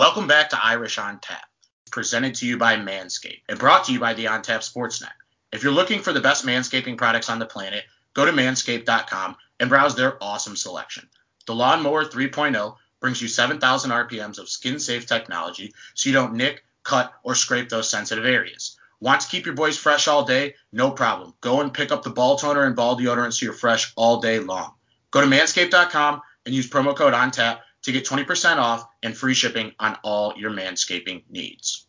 Welcome back to Irish on Tap, presented to you by Manscaped and brought to you by the On Tap Sportsnet. If you're looking for the best manscaping products on the planet, go to manscaped.com and browse their awesome selection. The Lawnmower 3.0 brings you 7,000 RPMs of skin safe technology so you don't nick, cut, or scrape those sensitive areas. Want to keep your boys fresh all day? No problem. Go and pick up the ball toner and ball deodorant so you're fresh all day long. Go to manscaped.com and use promo code ONTAP to get 20% off and free shipping on all your manscaping needs.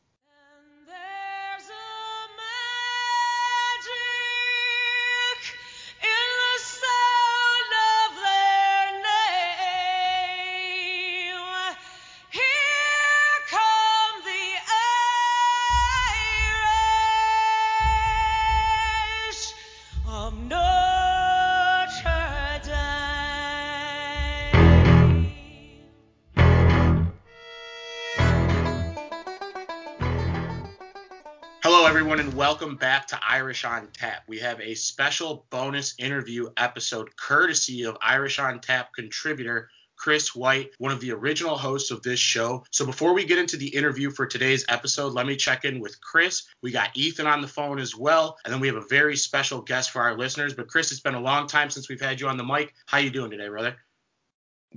Welcome back to Irish on Tap. We have a special bonus interview episode courtesy of Irish on Tap contributor Chris White, one of the original hosts of this show. So before we get into the interview for today's episode, let me check in with Chris. We got Ethan on the phone as well, and then we have a very special guest for our listeners. But Chris, it's been a long time since we've had you on the mic. How you doing today, brother?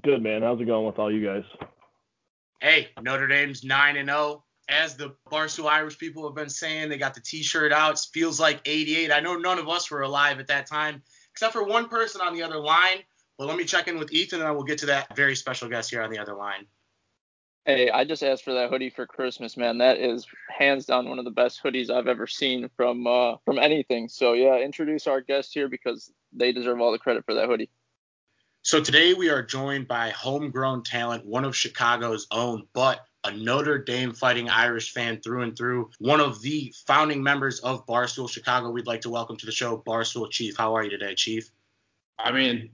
Good, man. How's it going with all you guys? Hey, Notre Dame's 9 and 0 as the Barstool Irish people have been saying, they got the T-shirt out. It feels like '88. I know none of us were alive at that time, except for one person on the other line. But let me check in with Ethan, and I will get to that very special guest here on the other line. Hey, I just asked for that hoodie for Christmas, man. That is hands down one of the best hoodies I've ever seen from uh, from anything. So yeah, introduce our guest here because they deserve all the credit for that hoodie. So today we are joined by homegrown talent, one of Chicago's own, but a Notre Dame fighting Irish fan through and through, one of the founding members of Barstool Chicago. We'd like to welcome to the show Barstool Chief. How are you today, Chief? I mean,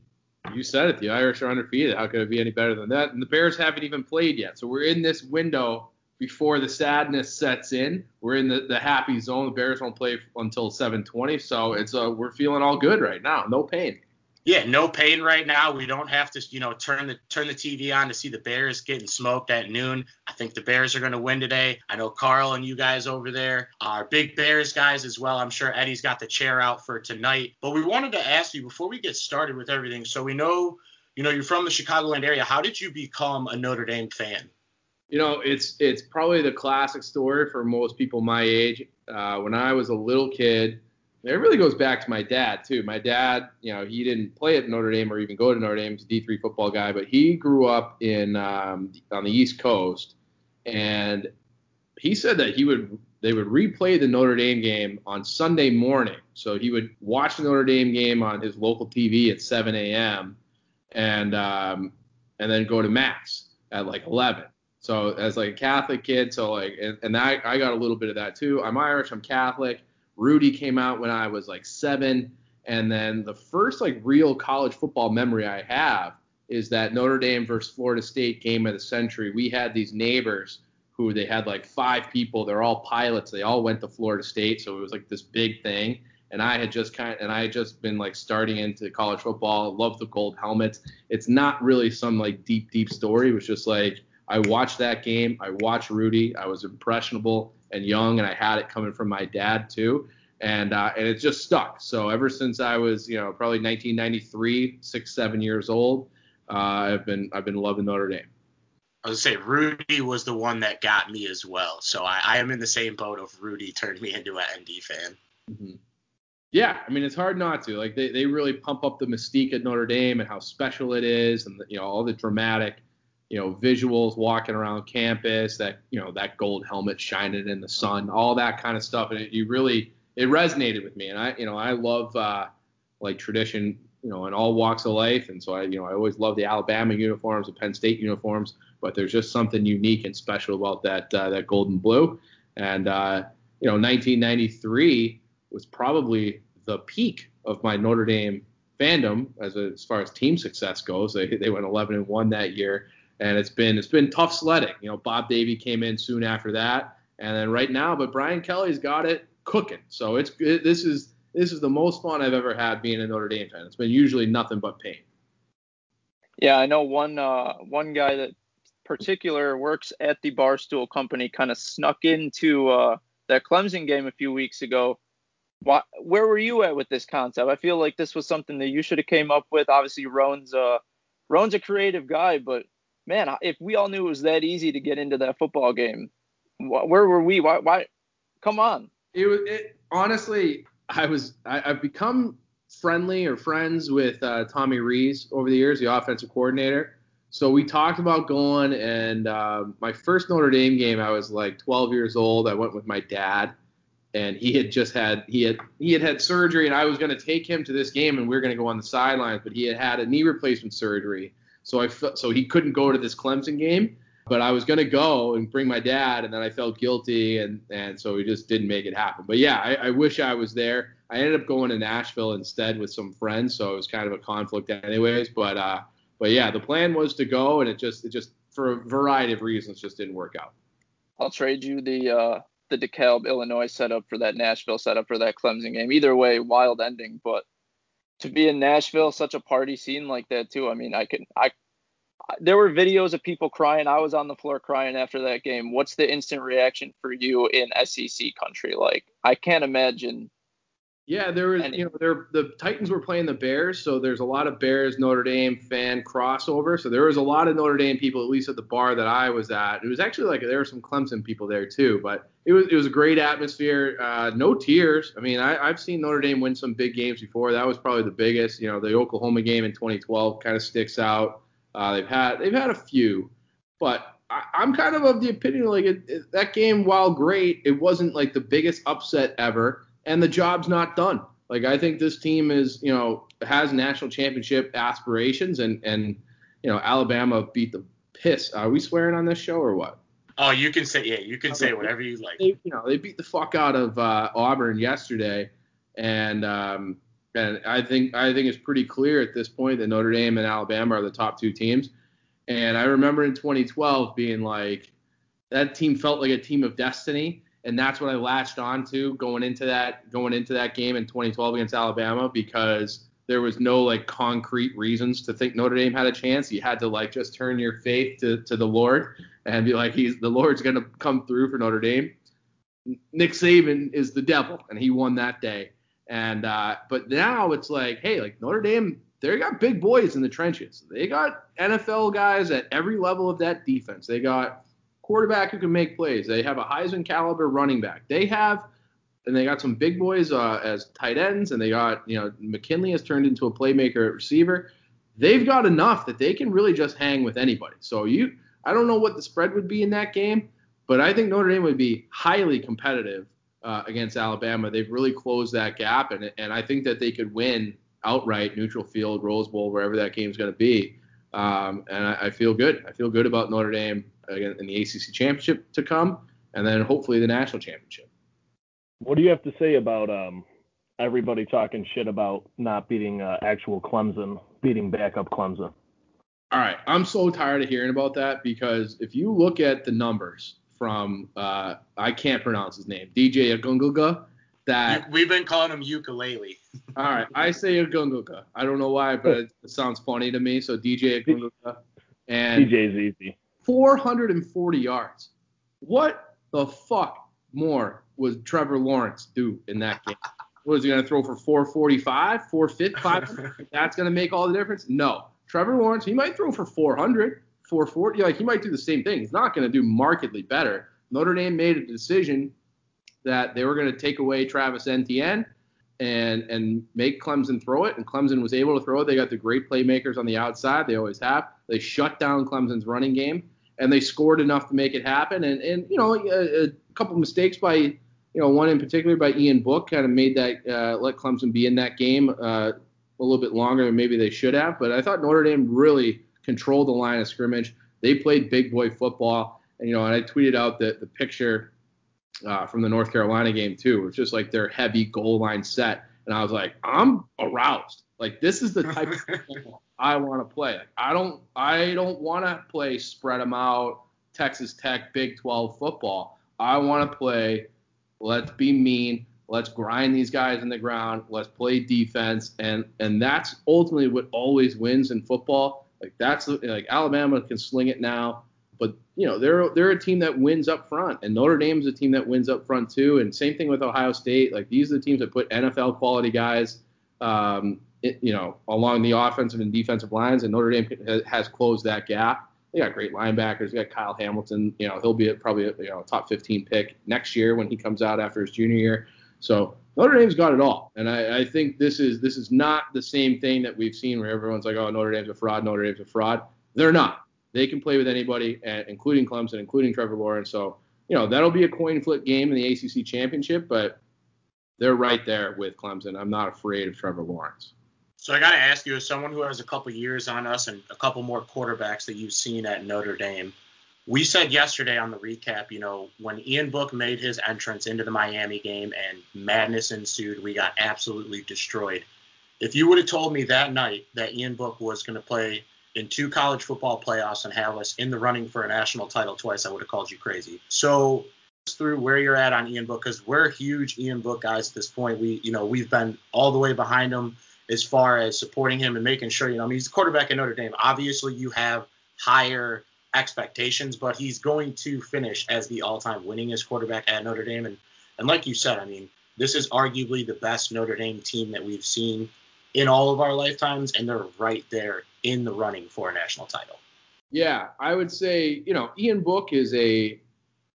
you said it. The Irish are undefeated. How could it be any better than that? And the Bears haven't even played yet. So we're in this window before the sadness sets in. We're in the, the happy zone. The Bears won't play until 7:20. So it's uh, we're feeling all good right now. No pain yeah, no pain right now. We don't have to, you know, turn the turn the TV on to see the Bears getting smoked at noon. I think the Bears are going to win today. I know Carl and you guys over there are big Bears guys as well. I'm sure Eddie's got the chair out for tonight. But we wanted to ask you before we get started with everything. So we know, you know, you're from the Chicagoland area. How did you become a Notre Dame fan? You know, it's it's probably the classic story for most people my age. Uh, when I was a little kid it really goes back to my dad too. My dad, you know, he didn't play at Notre Dame or even go to Notre Dame. He's a D3 football guy, but he grew up in um, on the East Coast, and he said that he would they would replay the Notre Dame game on Sunday morning. So he would watch the Notre Dame game on his local TV at 7 a.m. and um, and then go to mass at like 11. So as like a Catholic kid, so like and, and I got a little bit of that too. I'm Irish, I'm Catholic. Rudy came out when I was like seven. And then the first like real college football memory I have is that Notre Dame versus Florida State game of the century. We had these neighbors who they had like five people. They're all pilots. They all went to Florida State, so it was like this big thing. And I had just kind of, and I had just been like starting into college football. Love the gold helmets. It's not really some like deep, deep story. It was just like I watched that game. I watched Rudy. I was impressionable and young, and I had it coming from my dad too, and uh, and it just stuck. So ever since I was, you know, probably 1993, six, seven years old, uh, I've been I've been loving Notre Dame. I was gonna say Rudy was the one that got me as well. So I, I am in the same boat of Rudy turned me into an ND fan. Mm-hmm. Yeah, I mean it's hard not to. Like they, they really pump up the mystique at Notre Dame and how special it is, and the, you know all the dramatic you know, visuals walking around campus, that you know, that gold helmet shining in the sun, all that kind of stuff, and it, you really it resonated with me. And I, you know, I love uh, like tradition, you know, in all walks of life, and so I, you know, I always love the Alabama uniforms, the Penn State uniforms, but there's just something unique and special about that uh, that gold and blue, and uh, you know, 1993 was probably the peak of my Notre Dame fandom as, a, as far as team success goes. They, they went 11 and 1 that year and it's been it's been tough sledding. You know, Bob Davie came in soon after that, and then right now, but Brian Kelly's got it cooking. So it's it, this is this is the most fun I've ever had being a Notre Dame fan. It's been usually nothing but pain. Yeah, I know one uh, one guy that particular works at the Barstool Company kind of snuck into uh, that Clemson game a few weeks ago. Why, where were you at with this concept? I feel like this was something that you should have came up with. Obviously, Rone's uh, Rone's a creative guy, but man, if we all knew it was that easy to get into that football game, where were we? Why? Why? Come on. It was it, honestly. I was. I, have become friendly or friends with uh, Tommy Rees over the years, the offensive coordinator. So we talked about going, and uh, my first Notre Dame game, I was like 12 years old. I went with my dad, and he had just had he had he had had surgery, and I was going to take him to this game, and we were going to go on the sidelines, but he had had a knee replacement surgery, so I so he couldn't go to this Clemson game. But I was to go and bring my dad, and then I felt guilty, and and so we just didn't make it happen. But yeah, I, I wish I was there. I ended up going to Nashville instead with some friends, so it was kind of a conflict anyways. But uh, but yeah, the plan was to go, and it just it just for a variety of reasons just didn't work out. I'll trade you the uh, the DeKalb, Illinois setup for that Nashville setup for that Clemson game. Either way, wild ending, but to be in Nashville, such a party scene like that too. I mean, I can I there were videos of people crying. I was on the floor crying after that game. What's the instant reaction for you in SEC country? Like, I can't imagine yeah, there was, you know, there the Titans were playing the Bears, so there's a lot of Bears Notre Dame fan crossover. So there was a lot of Notre Dame people, at least at the bar that I was at. It was actually like there were some Clemson people there too, but it was it was a great atmosphere. Uh, no tears. I mean, I, I've seen Notre Dame win some big games before. That was probably the biggest. You know, the Oklahoma game in 2012 kind of sticks out. Uh, they've had they've had a few, but I, am kind of of the opinion like it, it, that game, while great, it wasn't like the biggest upset ever and the job's not done. Like I think this team is, you know, has national championship aspirations, and and you know Alabama beat the piss. Are we swearing on this show or what? Oh, you can say yeah, you can say whatever you like. They, you know, they beat the fuck out of uh, Auburn yesterday, and um, and I think I think it's pretty clear at this point that Notre Dame and Alabama are the top two teams. And I remember in 2012 being like, that team felt like a team of destiny and that's what I latched on to going into that going into that game in 2012 against Alabama because there was no like concrete reasons to think Notre Dame had a chance. You had to like just turn your faith to, to the Lord and be like, he's the Lord's gonna come through for Notre Dame. Nick Saban is the devil, and he won that day. And uh, but now it's like, hey, like Notre Dame, they got big boys in the trenches. They got NFL guys at every level of that defense. They got quarterback who can make plays. They have a Heisman caliber running back. They have, and they got some big boys uh, as tight ends, and they got, you know, McKinley has turned into a playmaker at receiver. They've got enough that they can really just hang with anybody. So you, I don't know what the spread would be in that game, but I think Notre Dame would be highly competitive uh, against Alabama. They've really closed that gap, and and I think that they could win outright, neutral field, Rose Bowl, wherever that game's going to be. Um, and I, I, feel good. I feel good about Notre Dame in the ACC championship to come, and then hopefully the national championship. What do you have to say about um, everybody talking shit about not beating uh, actual Clemson, beating backup Clemson? All right, I'm so tired of hearing about that because if you look at the numbers from uh, I can't pronounce his name, DJ Agunguga, that we've been calling him ukulele. all right, I say Agunguga. I don't know why, but it, it sounds funny to me. So DJ Agunguga and DJ's easy. 440 yards. What the fuck more was Trevor Lawrence do in that game? Was he going to throw for 445, 450? That's going to make all the difference? No. Trevor Lawrence, he might throw for 400, 440. Like he might do the same thing. He's not going to do markedly better. Notre Dame made a decision that they were going to take away Travis Etienne and and make Clemson throw it, and Clemson was able to throw it. They got the great playmakers on the outside. They always have. They shut down Clemson's running game, and they scored enough to make it happen. And and you know a, a couple mistakes by you know one in particular by Ian Book kind of made that uh, let Clemson be in that game uh, a little bit longer than maybe they should have. But I thought Notre Dame really controlled the line of scrimmage. They played big boy football, and you know, and I tweeted out the the picture uh, from the North Carolina game too. It was just like their heavy goal line set, and I was like, I'm aroused. Like this is the type of football I want to play. Like, I don't I don't want to play spread them out Texas Tech Big 12 football. I want to play. Let's be mean. Let's grind these guys in the ground. Let's play defense, and and that's ultimately what always wins in football. Like that's like Alabama can sling it now, you know they're they're a team that wins up front, and Notre Dame's a team that wins up front too. And same thing with Ohio State. Like these are the teams that put NFL quality guys, um, it, you know, along the offensive and defensive lines, and Notre Dame has closed that gap. They got great linebackers. They got Kyle Hamilton. You know, he'll be probably a, you know top 15 pick next year when he comes out after his junior year. So Notre Dame's got it all, and I, I think this is this is not the same thing that we've seen where everyone's like, oh, Notre Dame's a fraud. Notre Dame's a fraud. They're not. They can play with anybody, including Clemson, including Trevor Lawrence. So you know that'll be a coin flip game in the ACC championship, but they're right there with Clemson. I'm not afraid of Trevor Lawrence. So I got to ask you, as someone who has a couple years on us and a couple more quarterbacks that you've seen at Notre Dame, we said yesterday on the recap, you know, when Ian Book made his entrance into the Miami game and madness ensued, we got absolutely destroyed. If you would have told me that night that Ian Book was going to play in two college football playoffs and have us in the running for a national title twice, I would have called you crazy. So through where you're at on Ian Book because we're huge Ian Book guys at this point. We, you know, we've been all the way behind him as far as supporting him and making sure, you know, I mean, he's quarterback at Notre Dame. Obviously, you have higher expectations, but he's going to finish as the all-time winningest quarterback at Notre Dame. And and like you said, I mean, this is arguably the best Notre Dame team that we've seen in all of our lifetimes, and they're right there in the running for a national title. Yeah, I would say, you know, Ian Book is a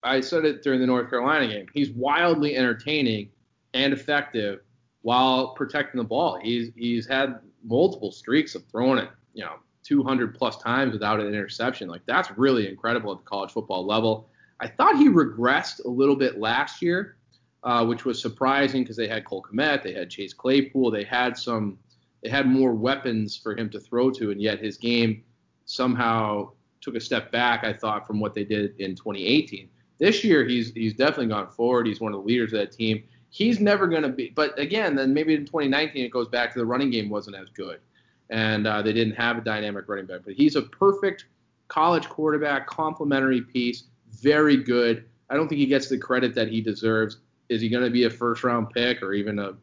I said it during the North Carolina game. He's wildly entertaining and effective while protecting the ball. He's he's had multiple streaks of throwing it, you know, 200 plus times without an interception. Like that's really incredible at the college football level. I thought he regressed a little bit last year, uh, which was surprising because they had Cole Kmet, they had Chase Claypool, they had some, they had more weapons for him to throw to, and yet his game somehow took a step back. I thought from what they did in 2018. This year, he's he's definitely gone forward. He's one of the leaders of that team he's never going to be. But again, then maybe in 2019 it goes back to the running game wasn't as good, and uh, they didn't have a dynamic running back. But he's a perfect college quarterback, complementary piece, very good. I don't think he gets the credit that he deserves. Is he going to be a first round pick or even a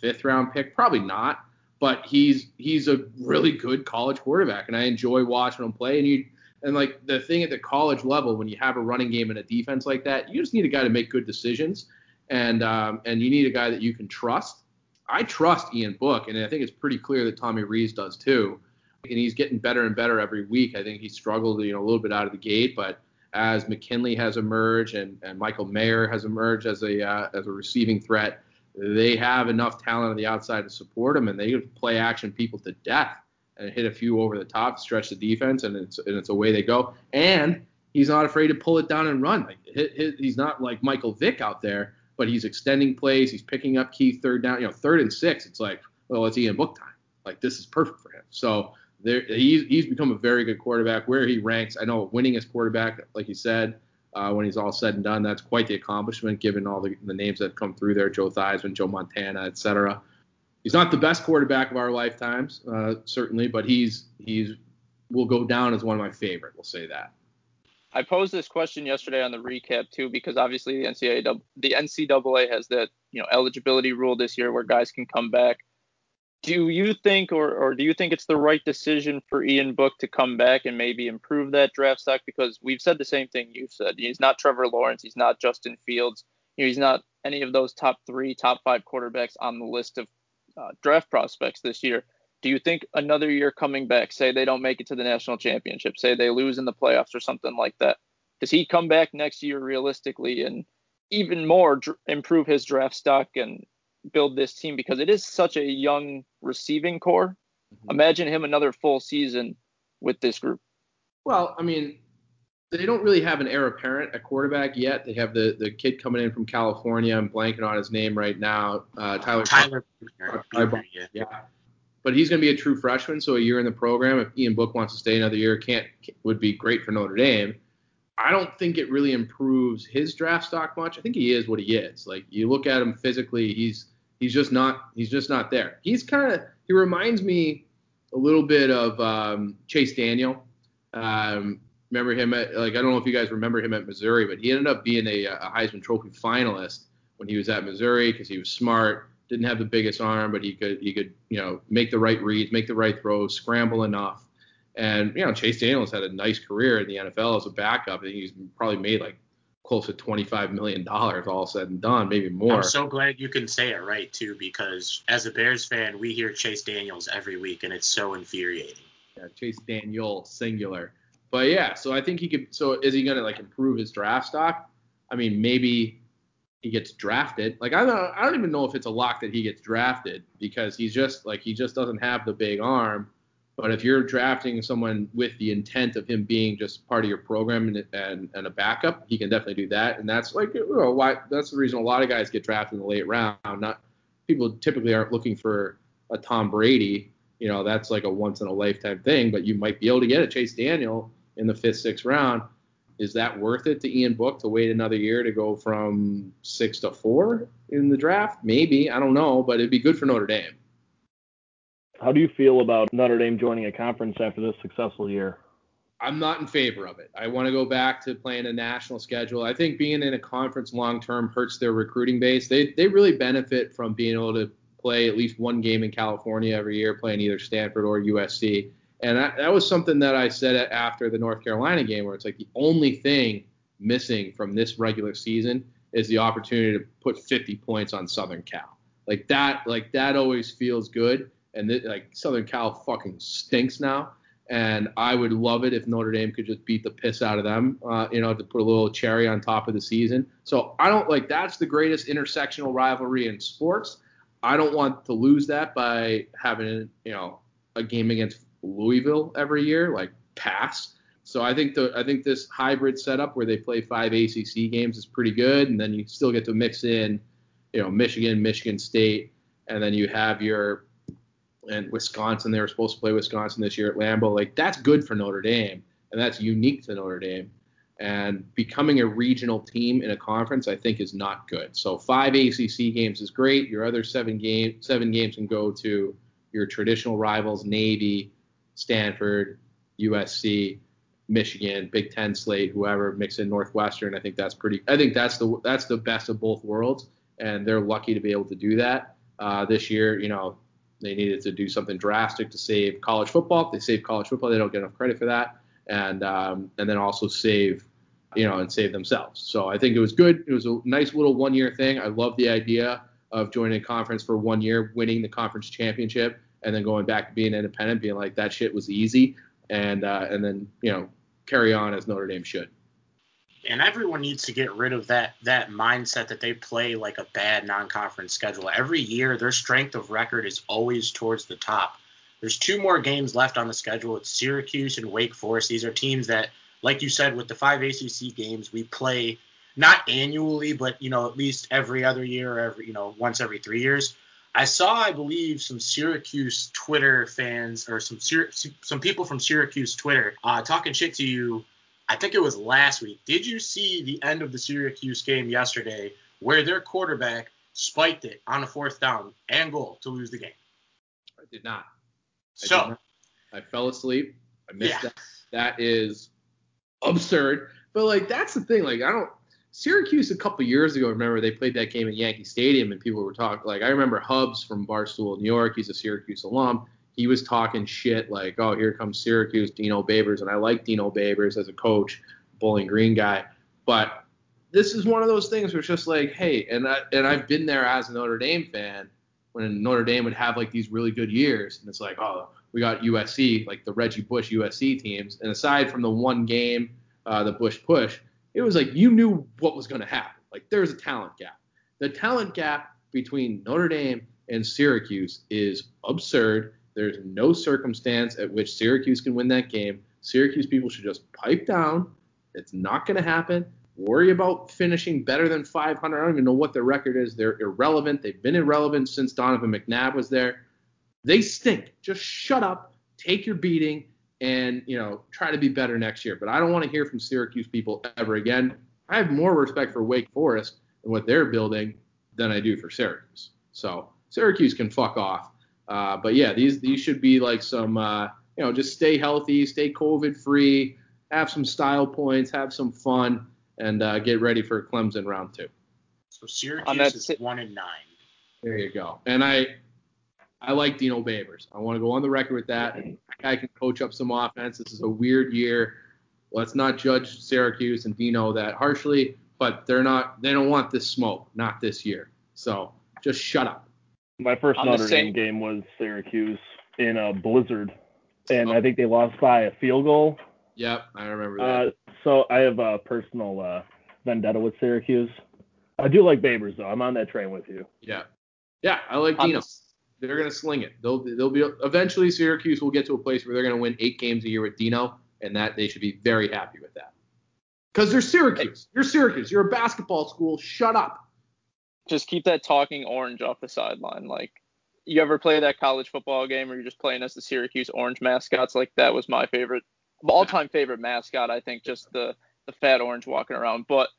fifth round pick? Probably not. But he's he's a really good college quarterback, and I enjoy watching him play. And you and like the thing at the college level, when you have a running game and a defense like that, you just need a guy to make good decisions and um, and you need a guy that you can trust. I trust Ian Book, and I think it's pretty clear that Tommy Rees does too. And he's getting better and better every week. I think he struggled, you know, a little bit out of the gate, but as McKinley has emerged and, and Michael Mayer has emerged as a uh, as a receiving threat, they have enough talent on the outside to support him, and they play action people to death and hit a few over the top, stretch the defense, and it's and it's away they go. And he's not afraid to pull it down and run. Like he's not like Michael Vick out there but he's extending plays. He's picking up key third down, you know, third and six. It's like, well, it's Ian Book time. Like this is perfect for him. So there, he's, he's become a very good quarterback. Where he ranks, I know winningest quarterback, like he said, uh, when he's all said and done, that's quite the accomplishment given all the, the names that come through there, Joe Theismann, Joe Montana, et cetera. He's not the best quarterback of our lifetimes, uh, certainly, but he's he's will go down as one of my favorite. We'll say that. I posed this question yesterday on the recap too, because obviously the NCAA the NCAA has that you know eligibility rule this year where guys can come back. Do you think, or or do you think it's the right decision for Ian Book to come back and maybe improve that draft stock? Because we've said the same thing you've said. He's not Trevor Lawrence. He's not Justin Fields. He's not any of those top three, top five quarterbacks on the list of uh, draft prospects this year. Do you think another year coming back, say they don't make it to the national championship, say they lose in the playoffs or something like that, does he come back next year realistically and even more dr- improve his draft stock and build this team because it is such a young receiving corps? Mm-hmm. Imagine him another full season with this group. Well, I mean, they don't really have an heir apparent at quarterback yet. They have the the kid coming in from California. I'm blanking on his name right now. Uh, Tyler. Tyler. Tyler yeah but he's going to be a true freshman, so a year in the program. If Ian Book wants to stay another year, can't would be great for Notre Dame. I don't think it really improves his draft stock much. I think he is what he is. Like you look at him physically, he's he's just not he's just not there. He's kind of he reminds me a little bit of um, Chase Daniel. Um, remember him at like I don't know if you guys remember him at Missouri, but he ended up being a, a Heisman Trophy finalist when he was at Missouri because he was smart didn't have the biggest arm, but he could he could you know make the right reads, make the right throws, scramble enough. And you know, Chase Daniels had a nice career in the NFL as a backup. I think he's probably made like close to 25 million dollars all said and done, maybe more. I'm so glad you can say it right too, because as a Bears fan, we hear Chase Daniels every week, and it's so infuriating. Yeah, Chase Daniel singular. But yeah, so I think he could. So is he gonna like improve his draft stock? I mean, maybe he gets drafted. Like I don't, I don't even know if it's a lock that he gets drafted because he's just like he just doesn't have the big arm. But if you're drafting someone with the intent of him being just part of your program and, and, and a backup, he can definitely do that. And that's like you know, why that's the reason a lot of guys get drafted in the late round. Not people typically aren't looking for a Tom Brady. You know, that's like a once in a lifetime thing. But you might be able to get a Chase Daniel in the fifth, sixth round is that worth it to Ian Book to wait another year to go from six to four in the draft? Maybe. I don't know, but it'd be good for Notre Dame. How do you feel about Notre Dame joining a conference after this successful year? I'm not in favor of it. I want to go back to playing a national schedule. I think being in a conference long term hurts their recruiting base. They they really benefit from being able to play at least one game in California every year, playing either Stanford or USC. And that, was something that I said after the North Carolina game, where it's like the only thing missing from this regular season is the opportunity to put 50 points on Southern Cal. Like that, like that always feels good. And like Southern Cal fucking stinks now. And I would love it if Notre Dame could just beat the piss out of them, uh, you know, to put a little cherry on top of the season. So I don't like that's the greatest intersectional rivalry in sports. I don't want to lose that by having, you know, a game against Louisville every year, like pass. So I think the I think this hybrid setup where they play five ACC games is pretty good, and then you still get to mix in, you know, Michigan, Michigan State, and then you have your and Wisconsin. They were supposed to play Wisconsin this year at Lambeau. Like that's good for Notre Dame, and that's unique to Notre Dame. And becoming a regional team in a conference, I think, is not good. So five ACC games is great. Your other seven game seven games can go to your traditional rivals, Navy, Stanford, USC, Michigan, Big Ten slate, whoever mix in Northwestern. I think that's pretty. I think that's the that's the best of both worlds, and they're lucky to be able to do that. Uh, this year, you know, they needed to do something drastic to save college football. If they save college football, they don't get enough credit for that, and um, and then also save, you know, and save themselves. So I think it was good. It was a nice little one year thing. I love the idea of joining a conference for one year, winning the conference championship, and then going back to being independent, being like that shit was easy, and uh, and then you know carry on as Notre Dame should. And everyone needs to get rid of that that mindset that they play like a bad non-conference schedule. Every year, their strength of record is always towards the top. There's two more games left on the schedule. It's Syracuse and Wake Forest. These are teams that, like you said, with the five ACC games, we play not annually, but you know at least every other year, every you know once every three years. I saw, I believe, some Syracuse Twitter fans or some some people from Syracuse Twitter uh, talking shit to you. I think it was last week. Did you see the end of the Syracuse game yesterday, where their quarterback spiked it on a fourth down and goal to lose the game? I did not. I so did not. I fell asleep. I missed yeah. that. That is absurd. But like that's the thing. Like I don't. Syracuse a couple years ago, remember they played that game at Yankee Stadium and people were talking like I remember Hubs from Barstool New York, he's a Syracuse alum. He was talking shit like, oh, here comes Syracuse, Dino Babers, and I like Dino Babers as a coach, Bowling Green guy. But this is one of those things where it's just like, hey, and I, and I've been there as a Notre Dame fan when Notre Dame would have like these really good years, and it's like, oh, we got USC, like the Reggie Bush USC teams, and aside from the one game, uh, the Bush push it was like you knew what was going to happen. Like there's a talent gap. The talent gap between Notre Dame and Syracuse is absurd. There's no circumstance at which Syracuse can win that game. Syracuse people should just pipe down. It's not going to happen. Worry about finishing better than 500. I don't even know what their record is. They're irrelevant. They've been irrelevant since Donovan McNabb was there. They stink. Just shut up, take your beating, and you know try to be better next year. But I don't want to hear from Syracuse people ever again. I have more respect for Wake Forest and what they're building than I do for Syracuse. So Syracuse can fuck off. Uh, but yeah, these these should be like some uh, you know just stay healthy, stay COVID free, have some style points, have some fun, and uh, get ready for Clemson round two. So Syracuse is one and nine. There you go. And I I like Dino Babers. I want to go on the record with that. I can coach up some offense. This is a weird year. Let's not judge Syracuse and Dino that harshly, but they're not. They don't want this smoke. Not this year. So just shut up. My 1st Notre Dame game was Syracuse in a blizzard, and oh. I think they lost by a field goal. Yep, I remember that. Uh, so I have a personal uh, vendetta with Syracuse. I do like Babers though. I'm on that train with you. Yeah, yeah, I like Dino. They're gonna sling it. They'll they'll be eventually Syracuse will get to a place where they're gonna win eight games a year with Dino, and that they should be very happy with that. Because they're Syracuse. You're Syracuse. You're a basketball school. Shut up. Just keep that talking orange off the sideline. Like you ever play that college football game where you're just playing as the Syracuse orange mascots? Like that was my favorite, all-time favorite mascot. I think just the the fat orange walking around. But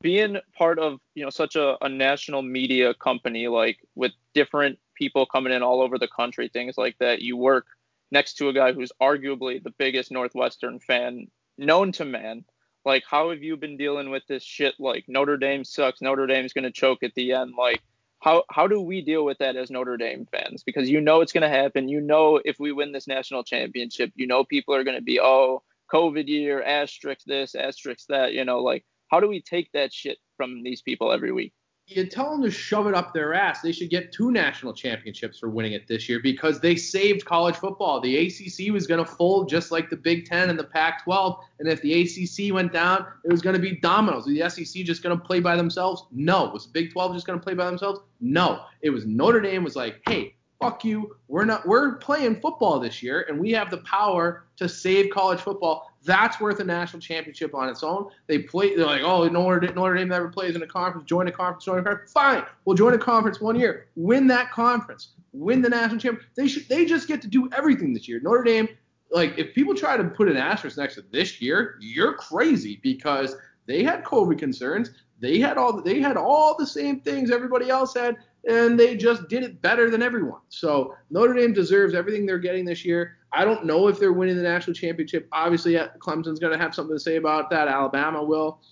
being part of you know such a, a national media company like with different people coming in all over the country things like that you work next to a guy who's arguably the biggest northwestern fan known to man like how have you been dealing with this shit? Like notre dame sucks. Notre dame's going to choke at the end. Like how how do we deal with that as notre dame fans? Because you know it's going to happen. You know if we win this national championship you know people are going to be oh covid year asterisk this asterisk that you know? Like how do we take that shit from these people every week? You tell them to shove it up their ass. They should get two national championships for winning it this year because they saved college football. The ACC was going to fold just like the Big Ten and the Pac 12. And if the ACC went down, it was going to be dominoes. Was the SEC just going to play by themselves? No. Was the Big 12 just going to play by themselves? No. It was Notre Dame was like, hey, fuck you. We're not we're playing football this year and we have the power to save college football. That's worth a national championship on its own. They play they're like, oh, Notre Dame, Notre Dame never plays in a conference, join a conference, join a conference. Fine. We'll join a conference one year. Win that conference. Win the national championship. They should they just get to do everything this year. Notre Dame, like if people try to put an asterisk next to this year, you're crazy because they had COVID concerns. They had all they had all the same things everybody else had and they just did it better than everyone. So Notre Dame deserves everything they're getting this year. I don't know if they're winning the national championship. Obviously, Clemson's going to have something to say about that. Alabama will.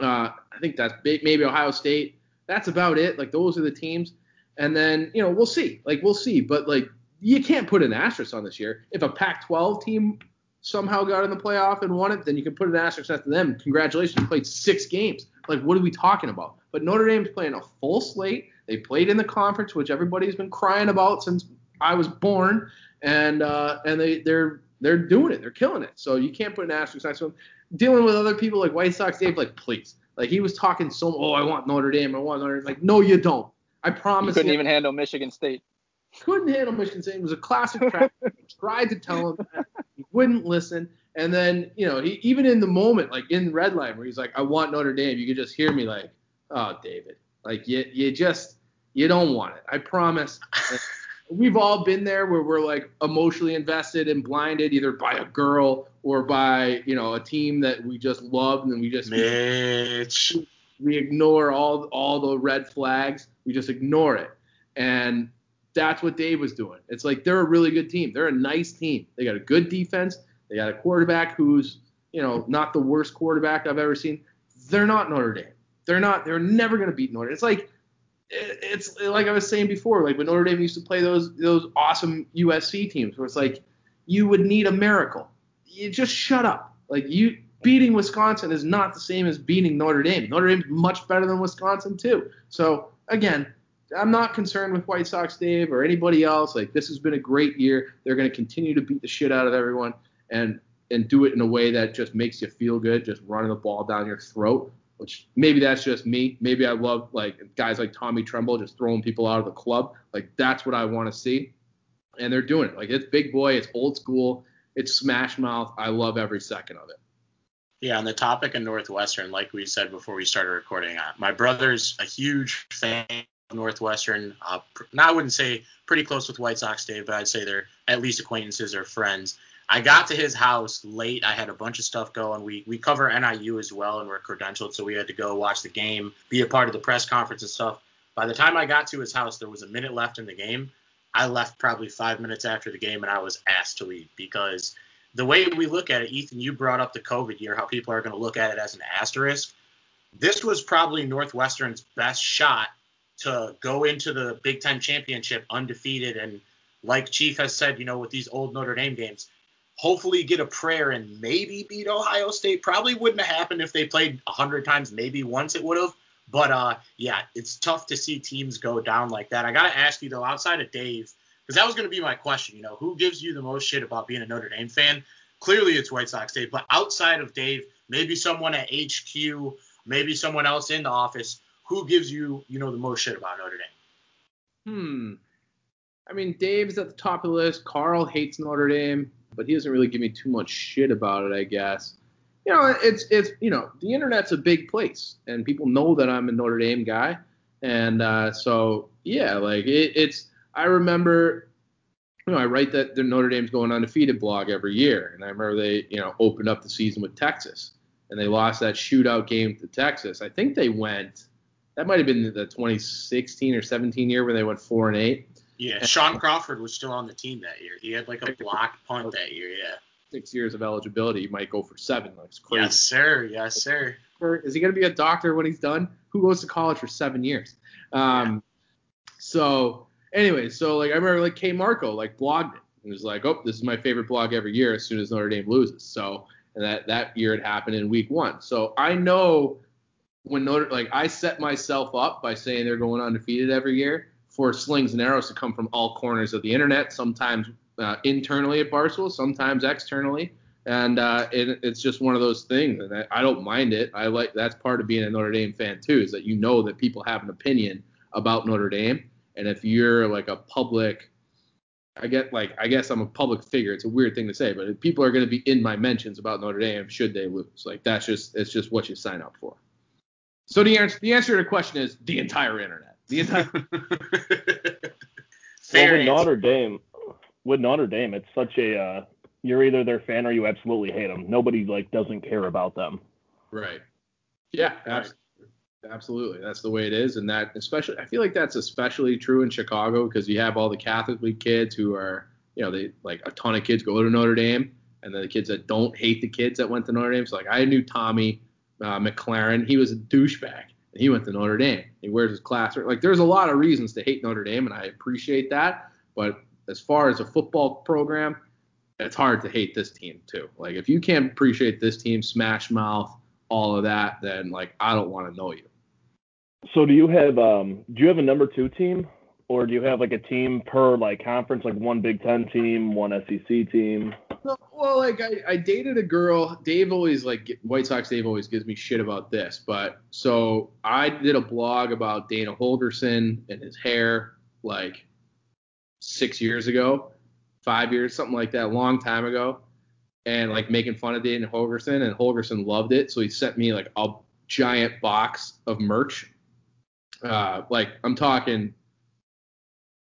Uh, I think that's big, maybe Ohio State. That's about it. Like those are the teams. And then you know we'll see. Like we'll see. But like you can't put an asterisk on this year. If a Pac-12 team somehow got in the playoff and won it, then you can put an asterisk to them. Congratulations, you played six games. Like what are we talking about? But Notre Dame's playing a full slate. They played in the conference, which everybody's been crying about since I was born, and uh, and they they're they're doing it. They're killing it. So you can't put an asterisk next to them. Dealing with other people like White Sox Dave, like please, like he was talking so. Oh, I want Notre Dame. I want Notre Dame. Like no, you don't. I promise. You couldn't even handle Michigan State. Couldn't handle Michigan State. It was a classic track. tried to tell him that. He wouldn't listen. And then, you know, he, even in the moment, like in Redline, where he's like, I want Notre Dame, you could just hear me like, oh, David. Like, you, you just, you don't want it. I promise. We've all been there where we're like emotionally invested and blinded either by a girl or by, you know, a team that we just love and we just Mitch. we ignore all all the red flags. We just ignore it. And that's what Dave was doing. It's like they're a really good team. They're a nice team. They got a good defense. They got a quarterback who's, you know, not the worst quarterback I've ever seen. They're not Notre Dame. They're not. They're never going to beat Notre Dame. It's like it's like I was saying before, like when Notre Dame used to play those those awesome USC teams, where it's like you would need a miracle. You just shut up. Like you beating Wisconsin is not the same as beating Notre Dame. Notre Dame's much better than Wisconsin too. So again, I'm not concerned with White Sox Dave or anybody else. Like this has been a great year. They're going to continue to beat the shit out of everyone and and do it in a way that just makes you feel good, just running the ball down your throat which maybe that's just me. Maybe I love like guys like Tommy Tremble just throwing people out of the club. Like that's what I want to see. And they're doing it. Like it's big boy, it's old school, it's smash mouth. I love every second of it. Yeah, on the topic of Northwestern, like we said before we started recording, uh, my brother's a huge fan of Northwestern. Uh, now I wouldn't say pretty close with White Sox Dave, but I'd say they're at least acquaintances or friends. I got to his house late. I had a bunch of stuff going. We we cover NIU as well, and we're credentialed, so we had to go watch the game, be a part of the press conference and stuff. By the time I got to his house, there was a minute left in the game. I left probably five minutes after the game, and I was asked to leave because the way we look at it, Ethan, you brought up the COVID year, how people are going to look at it as an asterisk. This was probably Northwestern's best shot to go into the Big Ten championship undefeated and like Chief has said, you know, with these old Notre Dame games, hopefully get a prayer and maybe beat Ohio State. Probably wouldn't have happened if they played a hundred times. Maybe once it would have. But uh, yeah, it's tough to see teams go down like that. I gotta ask you though, outside of Dave, because that was gonna be my question. You know, who gives you the most shit about being a Notre Dame fan? Clearly, it's White Sox Dave. But outside of Dave, maybe someone at HQ, maybe someone else in the office, who gives you, you know, the most shit about Notre Dame? Hmm. I mean, Dave's at the top of the list. Carl hates Notre Dame, but he doesn't really give me too much shit about it, I guess. You know, it's it's you know, the internet's a big place, and people know that I'm a Notre Dame guy, and uh, so yeah, like it, it's. I remember, you know, I write that the Notre Dame's going undefeated blog every year, and I remember they you know opened up the season with Texas, and they lost that shootout game to Texas. I think they went. That might have been the 2016 or 17 year where they went four and eight yeah, Shaun Crawford was still on the team that year. He had like a blocked punt that year. Yeah. Six years of eligibility, he might go for seven. That's crazy. Yes, sir. Yes, sir. Is he going to be a doctor when he's done? Who goes to college for seven years? Um, yeah. So anyway, so like I remember like K Marco like blogged it. It was like, oh, this is my favorite blog every year as soon as Notre Dame loses. So and that that year it happened in week one. So I know when Notre like I set myself up by saying they're going undefeated every year for slings and arrows to come from all corners of the internet, sometimes uh, internally at Barstool, sometimes externally. And uh, it, it's just one of those things, and I, I, don't mind it. I like that's part of being a Notre Dame fan too, is that you know that people have an opinion about Notre Dame, and if you're like a public, I get like I guess I'm a public figure. It's a weird thing to say, but people are going to be in my mentions about Notre Dame should they lose. Like that's just it's just what you sign up for. So the answer the answer to the question is the entire internet. The entire. well, with Notre Dame, with Notre Dame, it's such a uh, you're either their fan or you absolutely hate them. Nobody like doesn't care about them. Right. Yeah. Absolutely. Absolutely, that's the way it is, and that especially I feel like that's especially true in Chicago because you have all the Catholic League kids who are, you know, they like a ton of kids go to Notre Dame, and then the kids that don't hate the kids that went to Notre Dame. So like I knew Tommy uh, McLaren, he was a douchebag, he went to Notre Dame. He wears his class. Like there's a lot of reasons to hate Notre Dame, and I appreciate that. But as far as a football program, it's hard to hate this team too. Like if you can't appreciate this team, smash mouth, all of that, then like I don't want to know you. So do you have um do you have a number two team? Or do you have like a team per like conference, like one Big Ten team, one SEC team? Well, like I, I dated a girl. Dave always like White Sox. Dave always gives me shit about this, but so I did a blog about Dana Holgorsen and his hair like six years ago, five years, something like that, a long time ago, and like making fun of Dana Holgorsen, and Holgorsen loved it, so he sent me like a giant box of merch. Uh, like I'm talking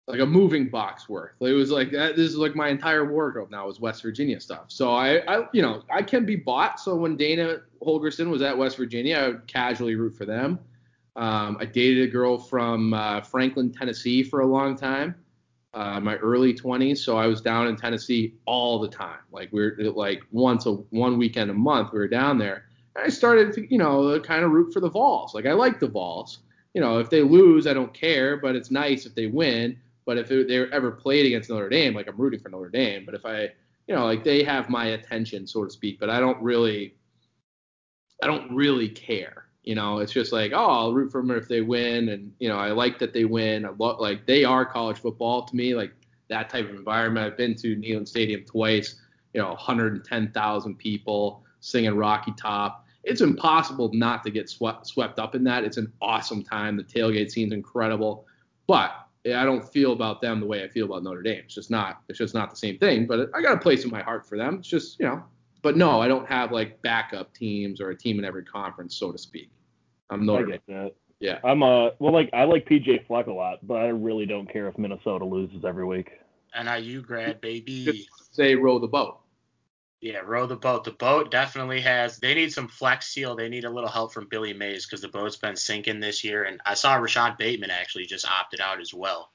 like a moving box worth. It was like that. This is like my entire wardrobe now is West Virginia stuff. So I, I, you know, I can be bought. So when Dana Holgorsen was at West Virginia, I would casually root for them. Um, I dated a girl from uh, Franklin, Tennessee for a long time, uh, my early 20s. So I was down in Tennessee all the time. Like we are like once a one weekend a month we were down there. And I started to, you know, kind of root for the Vols. Like I like the Vols. You know, if they lose, I don't care, but it's nice if they win but if it, they ever played against Notre Dame, like I'm rooting for Notre Dame. But if I, you know, like they have my attention, so to speak. But I don't really, I don't really care. You know, it's just like, oh, I'll root for them if they win, and you know, I like that they win. I like they are college football to me, like that type of environment. I've been to Neyland Stadium twice. You know, 110,000 people singing Rocky Top. It's impossible not to get swept swept up in that. It's an awesome time. The tailgate scene's incredible, but I don't feel about them the way I feel about Notre Dame. It's just not. It's just not the same thing. But I got a place in my heart for them. It's just you know. But no, I don't have like backup teams or a team in every conference, so to speak. I'm Notre Dame. That. Yeah. I'm uh well like I like PJ Fleck a lot, but I really don't care if Minnesota loses every week. NIU grad baby. Just say row the boat. Yeah, row the boat. The boat definitely has. They need some flex seal. They need a little help from Billy Mays because the boat's been sinking this year. And I saw Rashad Bateman actually just opted out as well.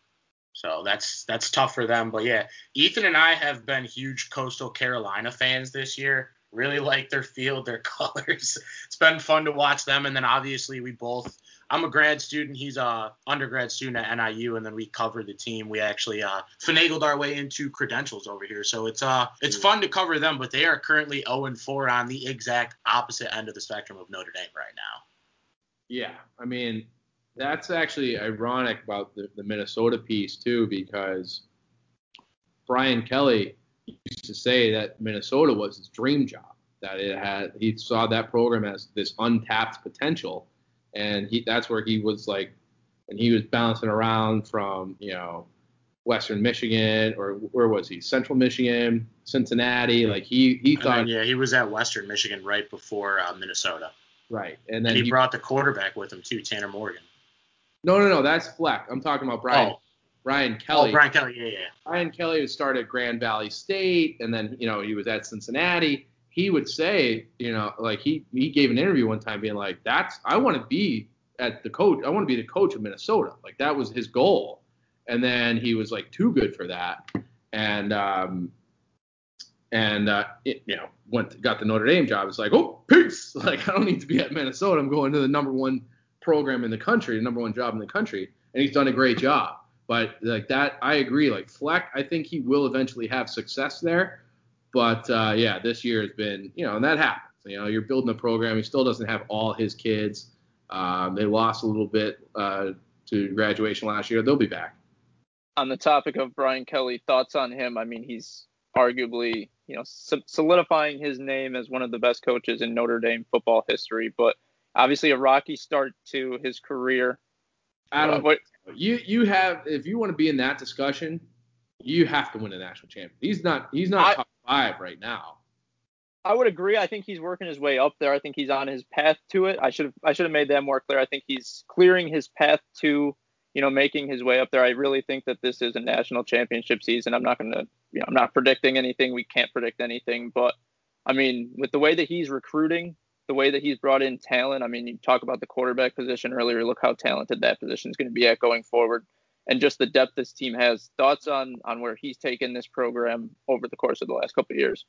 So that's that's tough for them. But yeah, Ethan and I have been huge Coastal Carolina fans this year. Really like their field, their colors. It's been fun to watch them. And then obviously we both I'm a grad student. He's a undergrad student at NIU, and then we cover the team. We actually uh, finagled our way into credentials over here, so it's uh it's fun to cover them. But they are currently 0 and 4 on the exact opposite end of the spectrum of Notre Dame right now. Yeah, I mean that's actually ironic about the, the Minnesota piece too, because Brian Kelly used to say that Minnesota was his dream job. That it had he saw that program as this untapped potential and he that's where he was like, and he was bouncing around from you know Western Michigan or where was he? Central Michigan, Cincinnati. Like he he thought. Then, yeah, he was at Western Michigan right before uh, Minnesota. Right, and then and he, he, brought the quarterback with him too, Tanner Morgan. No, no, no, that's Fleck. I'm talking about Brian. Oh. Brian Kelly. Oh, Brian Kelly, yeah, yeah. Brian Kelly started at Grand Valley State, and then you know he was at Cincinnati he would say, you know, like he he gave an interview one time being like, "That's I want to be at the coach. I want to be the coach of Minnesota. Like that was his goal." And then he was like too good for that, and um, and uh, it, you know went got the Notre Dame job. It's like, oh, peace. Like I don't need to be at Minnesota. I'm going to the number one program in the country, the number one job in the country, and he's done a great job. But like that, I agree. Like Fleck, I think he will eventually have success there. But uh, yeah, this year has been, you know, and that happens. You know, you're building a program. He still doesn't have all his kids. Um, they lost a little bit uh, to graduation last year. They'll be back. On the topic of Brian Kelly, thoughts on him? I mean, he's arguably, you know, solidifying his name as one of the best coaches in Notre Dame football history. But obviously, a rocky start to his career. Adam, uh, you you have if you want to be in that discussion, you have to win a national champion. He's not he's not I, top five right now. I would agree. I think he's working his way up there. I think he's on his path to it. I should have I should have made that more clear. I think he's clearing his path to, you know, making his way up there. I really think that this is a national championship season. I'm not going to, you know, I'm not predicting anything. We can't predict anything, but I mean, with the way that he's recruiting, the way that he's brought in talent, I mean, you talk about the quarterback position earlier. Look how talented that position is going to be at going forward and just the depth this team has. Thoughts on on where he's taken this program over the course of the last couple of years?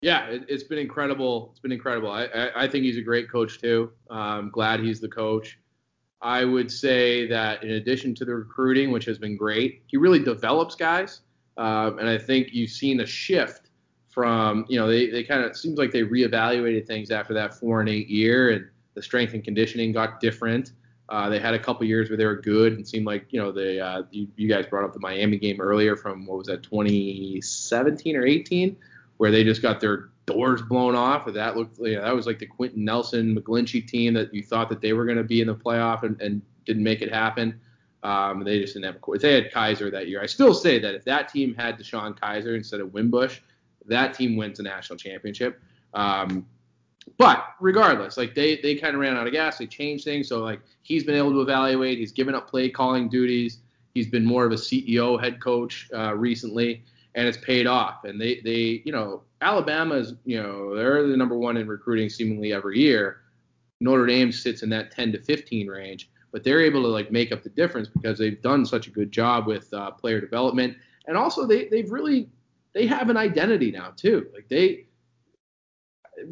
Yeah, it, has been incredible. It's been incredible. I, I, I, think he's a great coach too. I'm glad he's the coach. I would say that in addition to the recruiting, which has been great, he really develops guys. Um, and I think you've seen a shift from, you know, they, they kind of seems like they reevaluated things after that four and eight year, and the strength and conditioning got different. Uh, they had a couple years where they were good and seemed like you know they uh, you, you, guys brought up the Miami game earlier from what was that 2017 or 18 where they just got their doors blown off that looked you know, that was like the Quenton Nelson McGlinchey team that you thought that they were going to be in the playoff and, and didn't make it happen. Um, they just didn't have a court. they had Kizer that year. I still say that if that team had DeShone Kizer instead of Wimbush, that team wins a national championship. Um, but regardless, like they they kind of ran out of gas. They changed things. So like he's been able to evaluate. He's given up play calling duties. He's been more of a CEO head coach uh, recently, and it's paid off. And they they you know Alabama is you know they're the number one in recruiting seemingly every year. Notre Dame sits in that 10 to 15 range, but they're able to like make up the difference because they've done such a good job with uh, player development, and also they they've really they have an identity now too. Like they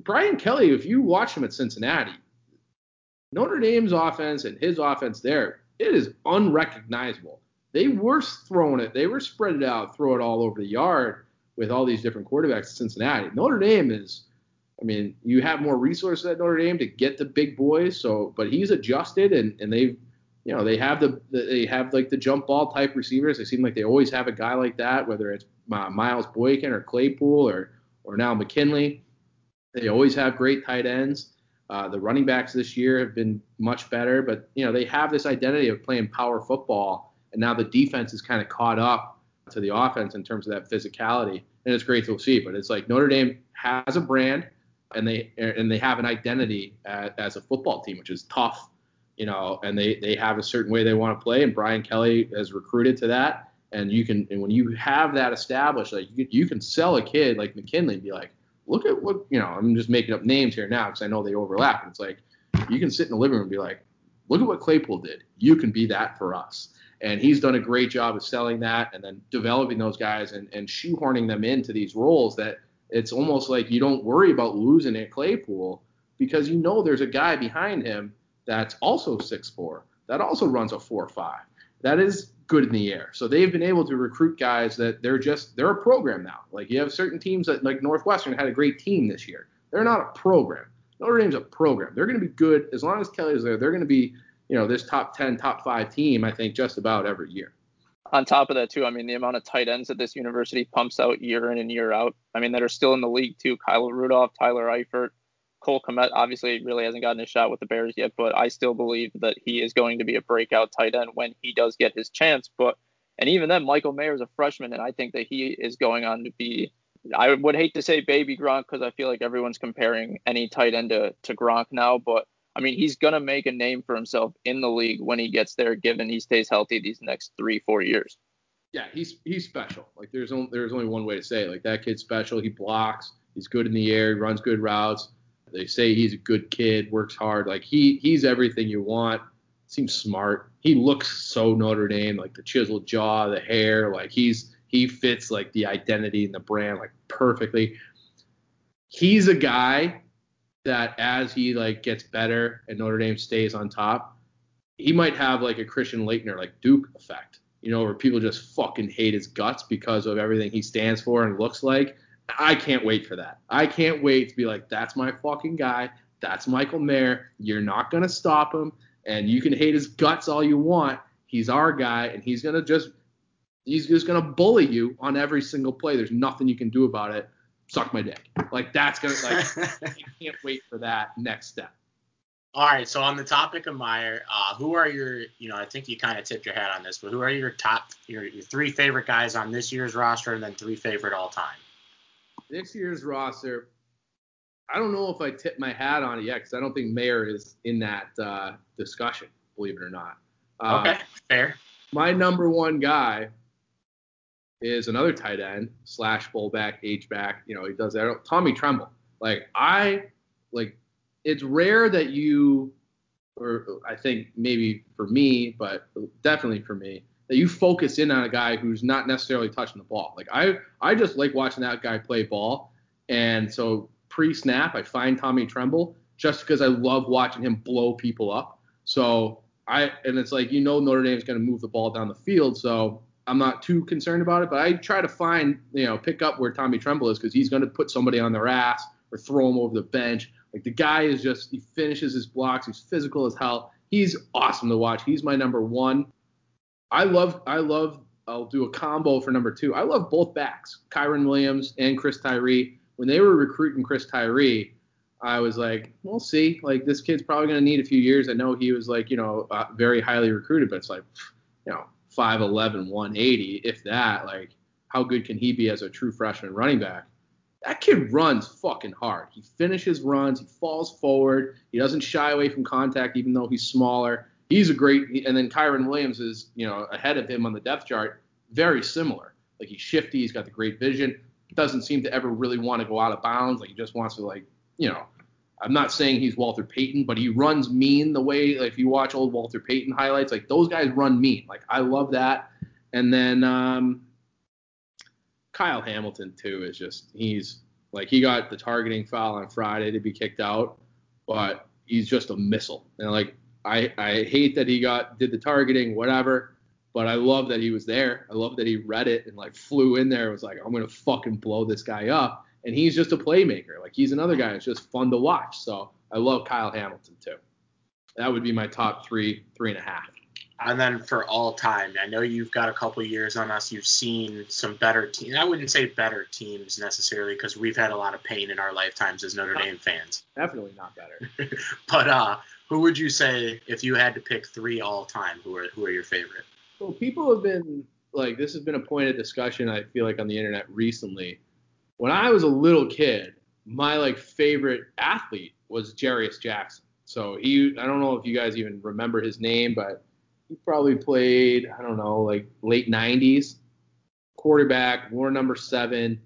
Brian Kelly, if you watch him at Cincinnati, Notre Dame's offense and his offense there, it is unrecognizable. They were throwing it, they were spread it out, throw it all over the yard with all these different quarterbacks at Cincinnati. Notre Dame is, I mean, you have more resources at Notre Dame to get the big boys. So, but he's adjusted and and they've, you know, they have the they have like the jump ball type receivers. They seem like they always have a guy like that, whether it's Miles Boykin or Claypool or or now McKinley. They always have great tight ends. Uh, the running backs this year have been much better, but you know they have this identity of playing power football, and now the defense is kind of caught up to the offense in terms of that physicality, and it's great to see. But it's like Notre Dame has a brand, and they and they have an identity as a football team, which is tough, you know, and they they have a certain way they want to play, and Brian Kelly has recruited to that, and you can and when you have that established, like you, you can sell a kid like McKinley and be like look at what you know. I'm just making up names here now because I know they overlap. And it's like you can sit in the living room and be like, look at what Claypool did. You can be that for us. And he's done a great job of selling that and then developing those guys and, and shoehorning them into these roles that it's almost like you don't worry about losing at Claypool because you know there's a guy behind him that's also six four, that also runs a four five. that is good in the air. So they've been able to recruit guys that they're just they're a program now. Like you have certain teams that like Northwestern had a great team this year. They're not a program. Notre Dame's a program. They're going to be good as long as Kelly's there. They're going to be you know this top 10, top five team. I think just about every year. On top of that too, I mean the amount of tight ends that this university pumps out year in and year out. I mean that are still in the league too. Kyle Rudolph, Tyler Eifert, Cole Kmet obviously really hasn't gotten a shot with the Bears yet, but I still believe that he is going to be a breakout tight end when he does get his chance. But and even then, Michael Mayer is a freshman, and I think that he is going on to be. I would hate to say baby Gronk because I feel like everyone's comparing any tight end to, to Gronk now, but I mean he's gonna make a name for himself in the league when he gets there, given he stays healthy these next three four years. Yeah, he's he's special. Like there's only there's only one way to say it. Like that kid's special. He blocks. He's good in the air. He runs good routes. They say he's a good kid, works hard. Like he he's everything you want. Seems smart. He looks so Notre Dame, like the chiseled jaw, the hair, like he's he fits like the identity and the brand like perfectly. He's a guy that as he like gets better and Notre Dame stays on top, he might have like a Christian Laettner like Duke effect, you know, where people just fucking hate his guts because of everything he stands for and looks like. I can't wait for that. I can't wait to be like, that's my fucking guy. That's Michael Mayer. You're not gonna stop him, and you can hate his guts all you want. He's our guy, and he's gonna just he's just gonna bully you on every single play. There's nothing you can do about it. Suck my dick. Like that's gonna like I can't wait for that next step. All right, so on the topic of Mayer, uh, who are your, you know, I think you kind of tipped your hat on this, but who are your top, your, your three favorite guys on this year's roster, and then three favorite all time? This year's roster, I don't know if I tip my hat on it yet because I don't think Mayer is in that uh, discussion, believe it or not. Uh, okay, fair. My number one guy is another tight end slash fullback, H back. You know, he does that. Tommy Tremble. Like I like, it's rare that you, or I think maybe for me, but definitely for me, that you focus in on a guy who's not necessarily touching the ball. Like I I just like watching that guy play ball. And so pre-snap, I find Tommy Tremble just because I love watching him blow people up. So I and it's like you know Notre Dame's going to move the ball down the field, so I'm not too concerned about it. But I try to find you know pick up where Tommy Tremble is because he's going to put somebody on their ass or throw him over the bench. Like the guy is just he finishes his blocks. He's physical as hell. He's awesome to watch. He's my number one. I love I love I'll do a combo for number two. I love both backs, Kyren Williams and Chris Tyree. When they were recruiting Chris Tyree, I was like, we'll see. Like this kid's probably gonna need a few years. I know he was like, you know, uh, very highly recruited, but it's like, you know, 5'11, 180, if that. Like, how good can he be as a true freshman running back? That kid runs fucking hard. He finishes runs. He falls forward. He doesn't shy away from contact, even though he's smaller he's a great. And then Kyren Williams is, you know, ahead of him on the depth chart, very similar. Like he's shifty, he's got the great vision. Doesn't seem to ever really want to go out of bounds. Like he just wants to, like, you know. I'm not saying he's Walter Payton, but he runs mean the way. Like, if you watch old Walter Payton highlights, like those guys run mean. Like I love that. And then um, Kyle Hamilton too is just he's like he got the targeting foul on Friday to be kicked out, but he's just a missile. And like I, I hate that he got did the targeting, whatever. But I love that he was there. I love that he read it and like flew in there. Was like, I'm gonna fucking blow this guy up. And he's just a playmaker. Like he's another guy that's just fun to watch. So I love Kyle Hamilton too. That would be my top three, three and a half. And then for all time, I know you've got a couple years on us. You've seen some better teams. I wouldn't say better teams necessarily because we've had a lot of pain in our lifetimes as Notre Dame fans. Definitely not better. but uh, who would you say if you had to pick three all time? Who are who are your favorite? Well, people have been like this has been a point of discussion. I feel like on the internet recently. When I was a little kid, my like favorite athlete was Jarious Jackson. So he, I don't know if you guys even remember his name, but he probably played, I don't know, like late 90s. Quarterback, wore number seven,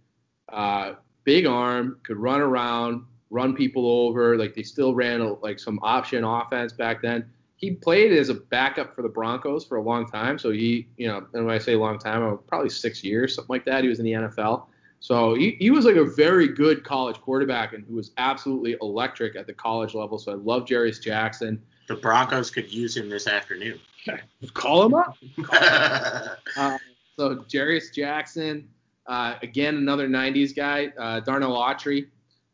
uh, big arm, could run around, run people over. Like they still ran a, like some option offense back then. He played as a backup for the Broncos for a long time. So he, you know, and when I say long time, probably six years, something like that. He was in the NFL. So he, he was like a very good college quarterback and who was absolutely electric at the college level. So I love Jarious Jackson. The Broncos could use him this afternoon. Call him up. uh, so Jarious Jackson, uh, again another '90s guy. Uh, Darnell Autry,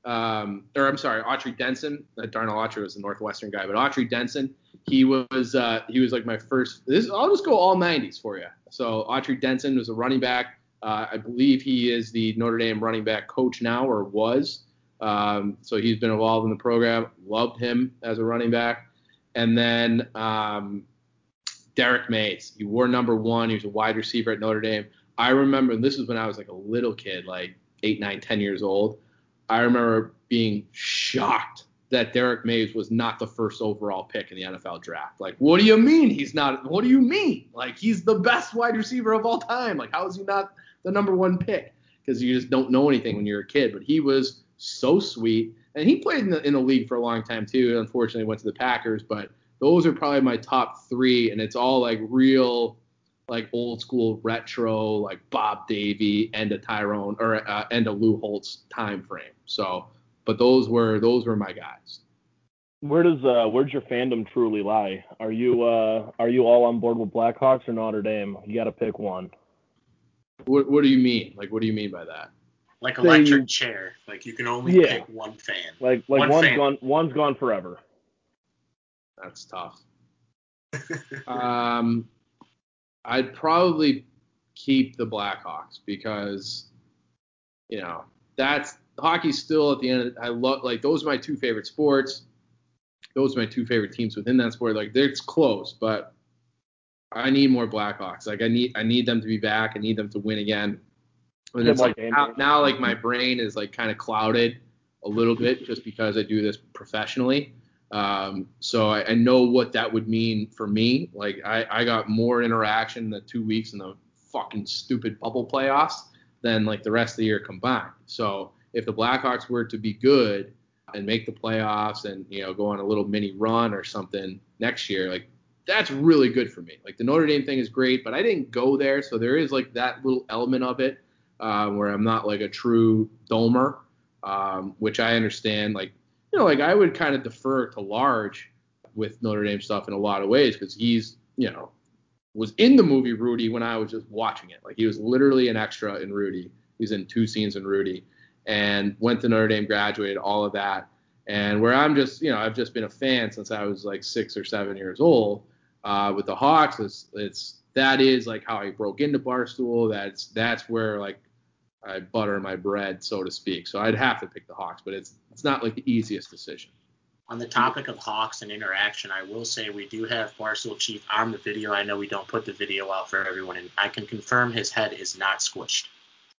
um, or I'm sorry, Autry Denson. Uh, Darnell Autry was the Northwestern guy, but Autry Denson, he was uh, he was like my first. This I'll just go all '90s for you. So Autry Denson was a running back. Uh, I believe he is the Notre Dame running back coach now, or was. Um, so he's been involved in the program. Loved him as a running back. And then um, Derrick Mayes. He wore number one. He was a wide receiver at Notre Dame. I remember this is when I was like a little kid, like eight, nine, ten years old. I remember being shocked that Derrick Mayes was not the first overall pick in the NFL draft. Like, what do you mean he's not? What do you mean? Like, he's the best wide receiver of all time. Like, how is he not the number one pick? Because you just don't know anything when you're a kid. But he was so sweet, and he played in the, in the league for a long time too. Unfortunately, went to the Packers, but those are probably my top three, and it's all like real, like old school retro, like Bob Davie and a Tyrone or uh, and a Lou Holtz time frame. So, but those were those were my guys. Where does uh where's your fandom truly lie? Are you uh are you all on board with Blackhawks or Notre Dame? You got to pick one. What What do you mean? Like, what do you mean by that? Like electric chair. Like you can only yeah. pick one fan. Like like one one's fan. gone one's gone forever. That's tough. um, I'd probably keep the Blackhawks because, you know, that's hockey's still at the end. Of, I love like those are my two favorite sports. Those are my two favorite teams within that sport. Like it's close, but I need more Blackhawks. Like I need I need them to be back. I need them to win again. And it's like now, now like my brain is like kind of clouded a little bit just because I do this professionally. Um, so I, I, know what that would mean for me. Like I, I got more interaction in the two weeks in the fucking stupid bubble playoffs than like the rest of the year combined. So if the Blackhawks were to be good and make the playoffs and you know go on a little mini run or something next year, like that's really good for me. Like the Notre Dame thing is great, but I didn't go there, so there is like that little element of it uh, where I'm not like a true domer, um, which I understand. Like you know, like I would kind of defer to Large with Notre Dame stuff in a lot of ways because he's, you know, was in the movie Rudy when I was just watching it. Like he was literally an extra in Rudy. He's in two scenes in Rudy and went to Notre Dame, graduated, all of that. And where I'm just, you know, I've just been a fan since I was like six or seven years old. Uh, with the Hawks, it's, it's that is like how I broke into Barstool. That's that's where like I butter my bread, so to speak. So I'd have to pick the Hawks, but it's it's not like the easiest decision. On the topic of Hawks and interaction, I will say we do have Barstool Chief on the video. I know we don't put the video out for everyone, and I can confirm his head is not squished.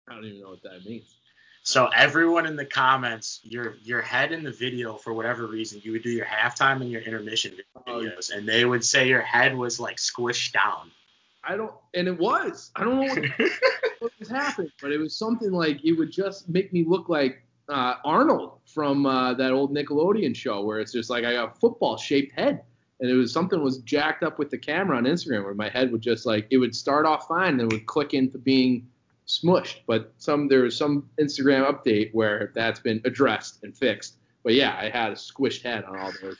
I don't even know what that means. So everyone in the comments, your your head in the video for whatever reason, you would do your halftime and your intermission oh, videos, and they would say your head was like squished down. I don't, and it was. I don't know what, what was happening, but it was something like it would just make me look like uh, Arnold from uh, that old Nickelodeon show, where it's just like I got a football shaped head, and it was something was jacked up with the camera on Instagram, where my head would just like it would start off fine, and then would click into being smushed. But some there was some Instagram update where that's been addressed and fixed. But yeah, I had a squished head on all those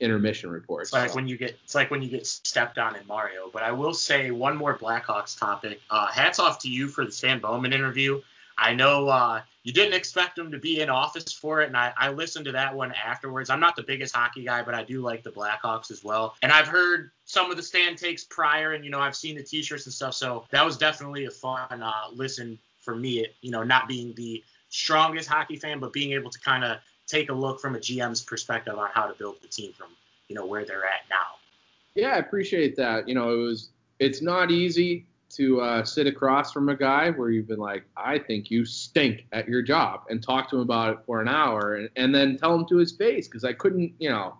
intermission reports. It's like so. when you get it's like when you get stepped on in Mario. But I will say one more Blackhawks topic. Uh, hats off to you for the Stan Bowman interview. I know uh, you didn't expect him to be in office for it, and I, I listened to that one afterwards. I'm not the biggest hockey guy, but I do like the Blackhawks as well. And I've heard some of the Stan takes prior, and you know I've seen the T-shirts and stuff. So that was definitely a fun uh, listen for me. You know, not being the strongest hockey fan, but being able to kind of take a look from a GM's perspective on how to build the team from you know where they're at now. Yeah, I appreciate that. You know, it was it's not easy to uh, sit across from a guy where you've been like, I think you stink at your job, and talk to him about it for an hour, and, and then tell him to his face because I couldn't, you know,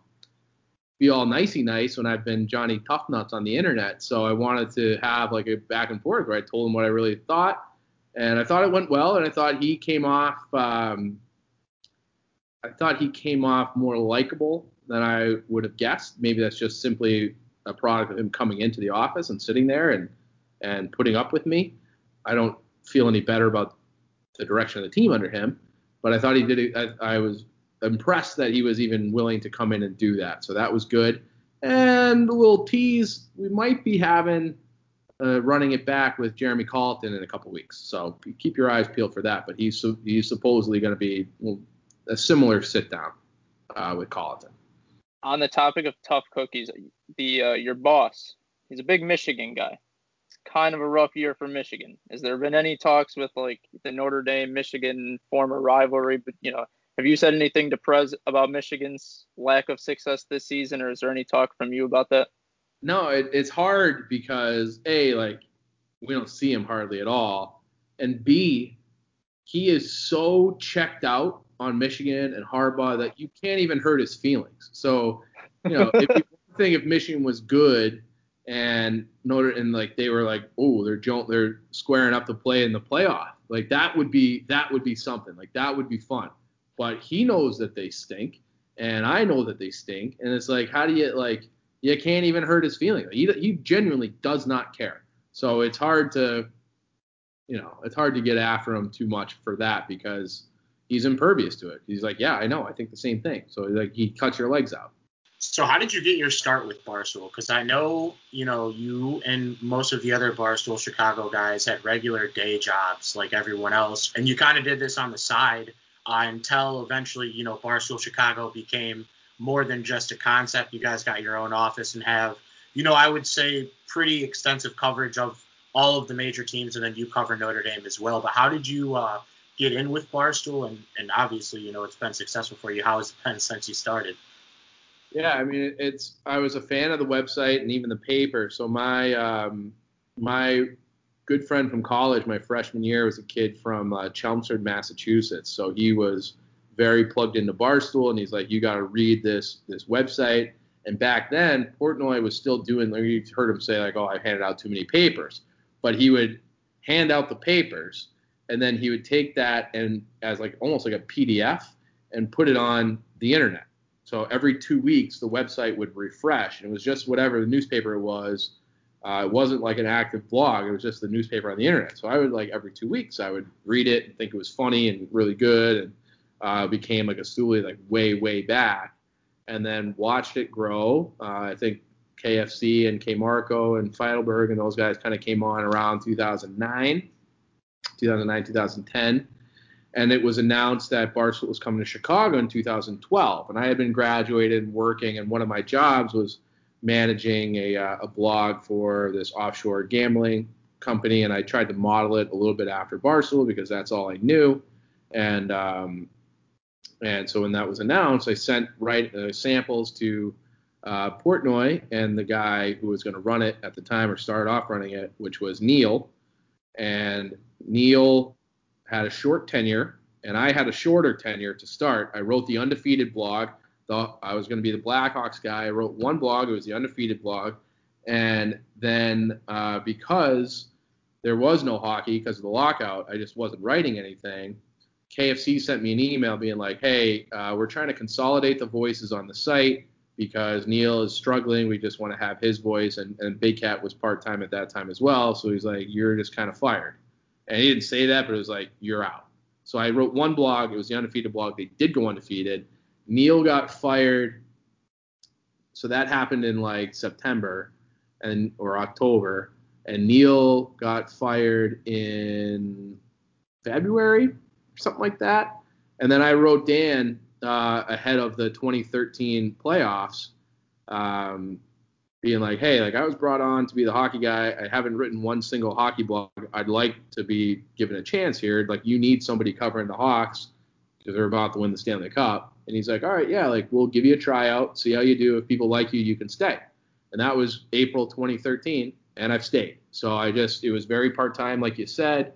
be all nicey nice when I've been Johnny Toughnuts on the internet. So I wanted to have like a back and forth where I told him what I really thought, and I thought it went well, and I thought he came off. Um, I thought he came off more likable than I would have guessed. Maybe that's just simply a product of him coming into the office and sitting there and and putting up with me. I don't feel any better about the direction of the team under him. But I thought he did. I, I was impressed that he was even willing to come in and do that. So that was good. And a little tease, we might be having uh, running it back with Jeremy Colliton in a couple weeks. So keep your eyes peeled for that. But he's he's supposedly going to be a similar sit down uh, with Colliton. On the topic of tough cookies, the uh, your boss, he's a big Michigan guy. It's kind of a rough year for Michigan. Has there been any talks with like the Notre Dame Michigan former rivalry? But you know, have you said anything to Prez about Michigan's lack of success this season, or is there any talk from you about that? No, it, it's hard because a like we don't see him hardly at all, and b he is so checked out on Michigan and Harbaugh that you can't even hurt his feelings. So you know if you think if Michigan was good and Notre and like they were like oh they're they're squaring up to play in the playoff like that would be that would be something like that would be fun. But he knows that they stink, and I know that they stink, and it's like how do you like you can't even hurt his feelings. He, he genuinely does not care. So it's hard to, you know, it's hard to get after him too much for that because he's impervious to it. He's like, yeah, I know, I think the same thing. So like he cuts your legs out. So how did you get your start with Barstool? Because I know, you know, you and most of the other Barstool Chicago guys had regular day jobs like everyone else, and you kind of did this on the side uh, until eventually, you know, Barstool Chicago became – more than just a concept. You guys got your own office and have, you know, I would say pretty extensive coverage of all of the major teams, and then you cover Notre Dame as well. But how did you uh, get in with Barstool? And, and obviously, you know, it's been successful for you. How has it been since you started? Yeah, I mean, it's I was a fan of the website and even the paper. So my um, my good friend from college, my freshman year, was a kid from uh, Chelmsford, Massachusetts. So he was very plugged into Barstool, and he's like, you got to read this this website. And back then, Portnoy was still doing. Like you heard him say like, oh, I handed out too many papers, but he would hand out the papers, and then he would take that and as like almost like a PDF and put it on the internet. So every two weeks, the website would refresh, and it was just whatever the newspaper was. Uh, it wasn't like an active blog; it was just the newspaper on the internet. So I would like every two weeks, I would read it and think it was funny and really good, and uh, became like a Stoolie like way way back, and then watched it grow. Uh, I think KFC and Kmarko and Feitelberg and those guys kind of came on around 2009, 2009 2010. And it was announced that Barstool was coming to Chicago in 2012. And I had been graduated and working, and one of my jobs was managing a, uh, a blog for this offshore gambling company. And I tried to model it a little bit after Barstool because that's all I knew. And um, and so when that was announced, I sent right uh, samples to uh, Portnoy and the guy who was going to run it at the time or start off running it, which was Neil. And Neil had a short tenure, and I had a shorter tenure to start. I wrote the undefeated blog. The, I was going to be the Blackhawks guy. I wrote one blog. It was the undefeated blog. And then uh, because there was no hockey because of the lockout, I just wasn't writing anything. KFC sent me an email being like, hey, uh, we're trying to consolidate the voices on the site because Neil is struggling. We just want to have his voice. And, and Big Cat was part time at that time as well. So he's like, you're just kind of fired. And he didn't say that, but it was like, you're out. So I wrote one blog. It was the undefeated blog. They did go undefeated. Neil got fired. So that happened in like September and or October. And Neil got fired in February something like that. And then I wrote Dan uh, ahead of the 2013 playoffs, um, being like, hey, like I was brought on to be the hockey guy. I haven't written one single hockey blog. I'd like to be given a chance here. Like you need somebody covering the Hawks because they're about to win the Stanley Cup. And he's like, all right, yeah, like we'll give you a tryout, see how you do. If people like you, you can stay. And that was April 2013, and I've stayed. So I just, it was very part time, like you said.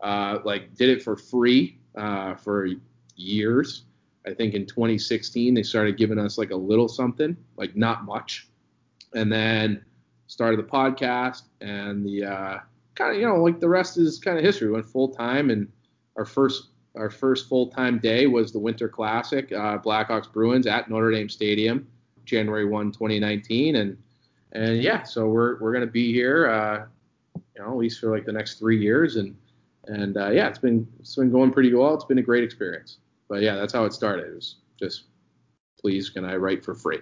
Uh, like did it for free uh, for years. I think in 2016 they started giving us like a little something, like not much, and then started the podcast and the uh, kind of you know like the rest is kind of history. We went full time and our first our first full time day was the Winter Classic, uh, Blackhawks Bruins at Notre Dame Stadium, January 1, 2019, and and yeah, so we're we're gonna be here, uh, you know, at least for like the next three years and And uh, yeah, it's been it's been going pretty well. It's been a great experience. But yeah, that's how it started. It was just, please, can I write for free?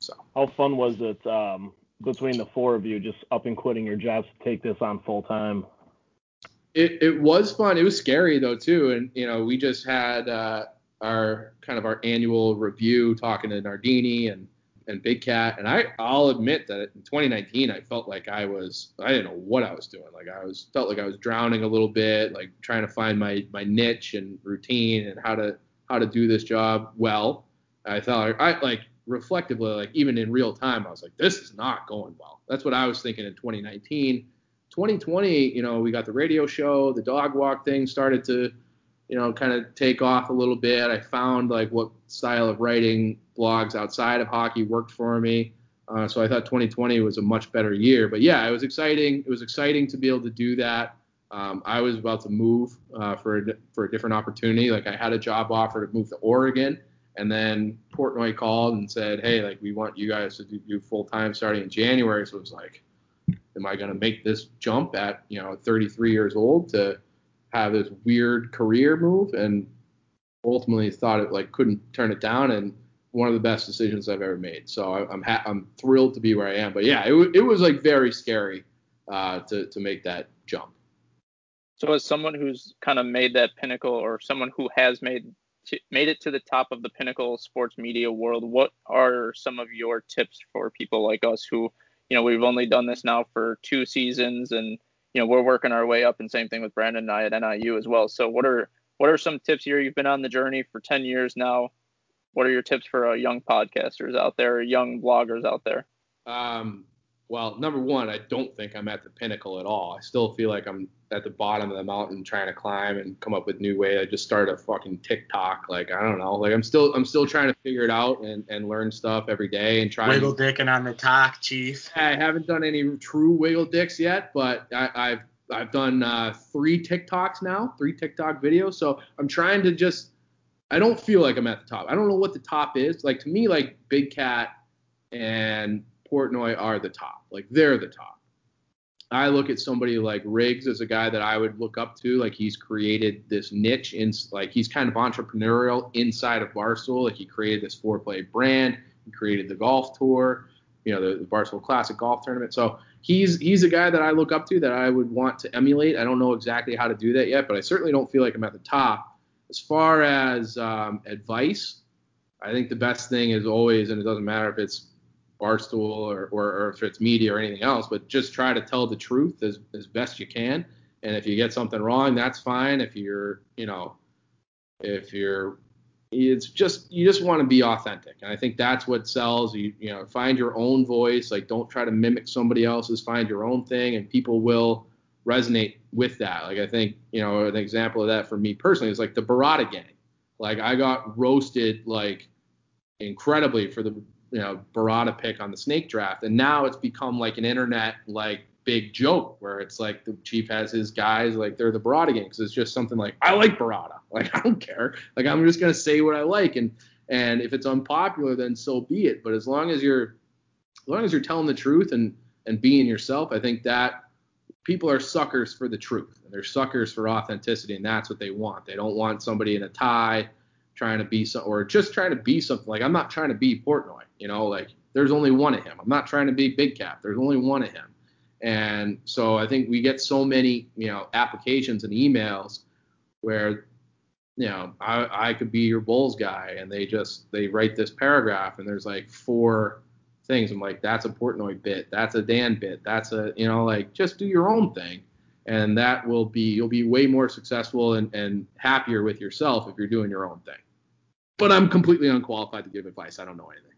So how fun was it um, between the four of you, just up and quitting your jobs to take this on full time? It it was fun. It was scary though too, and you know we just had uh, our kind of our annual review talking to Nardini and and Big Cat, and I I'll admit that in 2019 I felt like I was I didn't know what I was doing. Like I was felt like I was drowning a little bit, like trying to find my my niche and routine and how to how to do this job well. I thought I like reflectively like even in real time I was like this is not going well. That's what I was thinking in 2019. 2020, you know, we got the radio show, the dog walk thing started to you know, kind of take off a little bit. I found like what style of writing blogs outside of hockey worked for me. Uh, so I thought 2020 was a much better year. But yeah, it was exciting. It was exciting to be able to do that. Um, I was about to move uh, for a, for a different opportunity. Like I had a job offer to move to Oregon, and then Portnoy called and said, "Hey, like we want you guys to do, do full time starting in January." So it was like, am I going to make this jump at you know 33 years old to have this weird career move and ultimately thought it like couldn't turn it down and one of the best decisions I've ever made. So I, am ha- I'm thrilled to be where I am. But yeah, it, w- it was like very scary uh, to to make that jump. So as someone who's kind of made that pinnacle, or someone who has made t- made it to the top of the pinnacle sports media world, what are some of your tips for people like us who, you know, we've only done this now for two seasons and you know we're working our way up and same thing with brandon and i at niu as well. So what are what are some tips here? You've been on the journey for 10 years now. What are your tips for uh, young podcasters out there young bloggers out there? Um, well, number one, I don't think I'm at the pinnacle at all. I still feel like I'm at the bottom of the mountain trying to climb and come up with new way. I just started a fucking TikTok. Like I don't know. Like I'm still I'm still trying to figure it out and, and learn stuff every day and try. To Wiggle dicking on the talk, chief. I haven't done any true wiggle dicks yet, but I, have I've done uh, three TikToks now, three TikTok videos. So I'm trying to just. I don't feel like I'm at the top. I don't know what the top is. Like to me, like Big Cat and Portnoy are the top. Like they're the top. I look at somebody like Riggs as a guy that I would look up to. Like he's created this niche in like he's kind of entrepreneurial inside of Barstool. Like he created this Fore Play brand. He created the golf tour, you know, the, the Barstool Classic golf tournament. So he's he's a guy that I look up to that I would want to emulate. I don't know exactly how to do that yet, but I certainly don't feel like I'm at the top. As far as um, advice, I think the best thing is always, and it doesn't matter if it's Barstool or, or, or, if it's media or anything else, but just try to tell the truth as, as best you can. And if you get something wrong, that's fine. If you're, you know, if you're, it's just, you just want to be authentic. And I think that's what sells. You, you know, find your own voice. Like, don't try to mimic somebody else's, find your own thing, and people will resonate with that. Like, I think, you know, an example of that for me personally is like the Barada gang. Like, I got roasted, like, incredibly for the you know Barada pick on the snake draft, and now it's become like an internet like big joke where it's like the chief has his guys like they're the Barada gang. Because it's just something like I like Barada, like I don't care, like I'm just gonna say what I like, and and if it's unpopular then so be it. But as long as you're as long as you're telling the truth and and being yourself, I think that people are suckers for the truth. And they're suckers for authenticity, and that's what they want. They don't want somebody in a tie trying to be some or just trying to be something. Like I'm not trying to be Portnoy. You know, like there's only one of him. I'm not trying to be Big Cat. There's only one of him. And so I think we get so many, you know, applications and emails where, you know, I, I could be your Bulls guy, and they just they write this paragraph, and there's like four things. I'm like, that's a Portnoy bit, that's a Dan bit, that's a, you know, like just do your own thing, and that will be you'll be way more successful and, and happier with yourself if you're doing your own thing. But I'm completely unqualified to give advice. I don't know anything.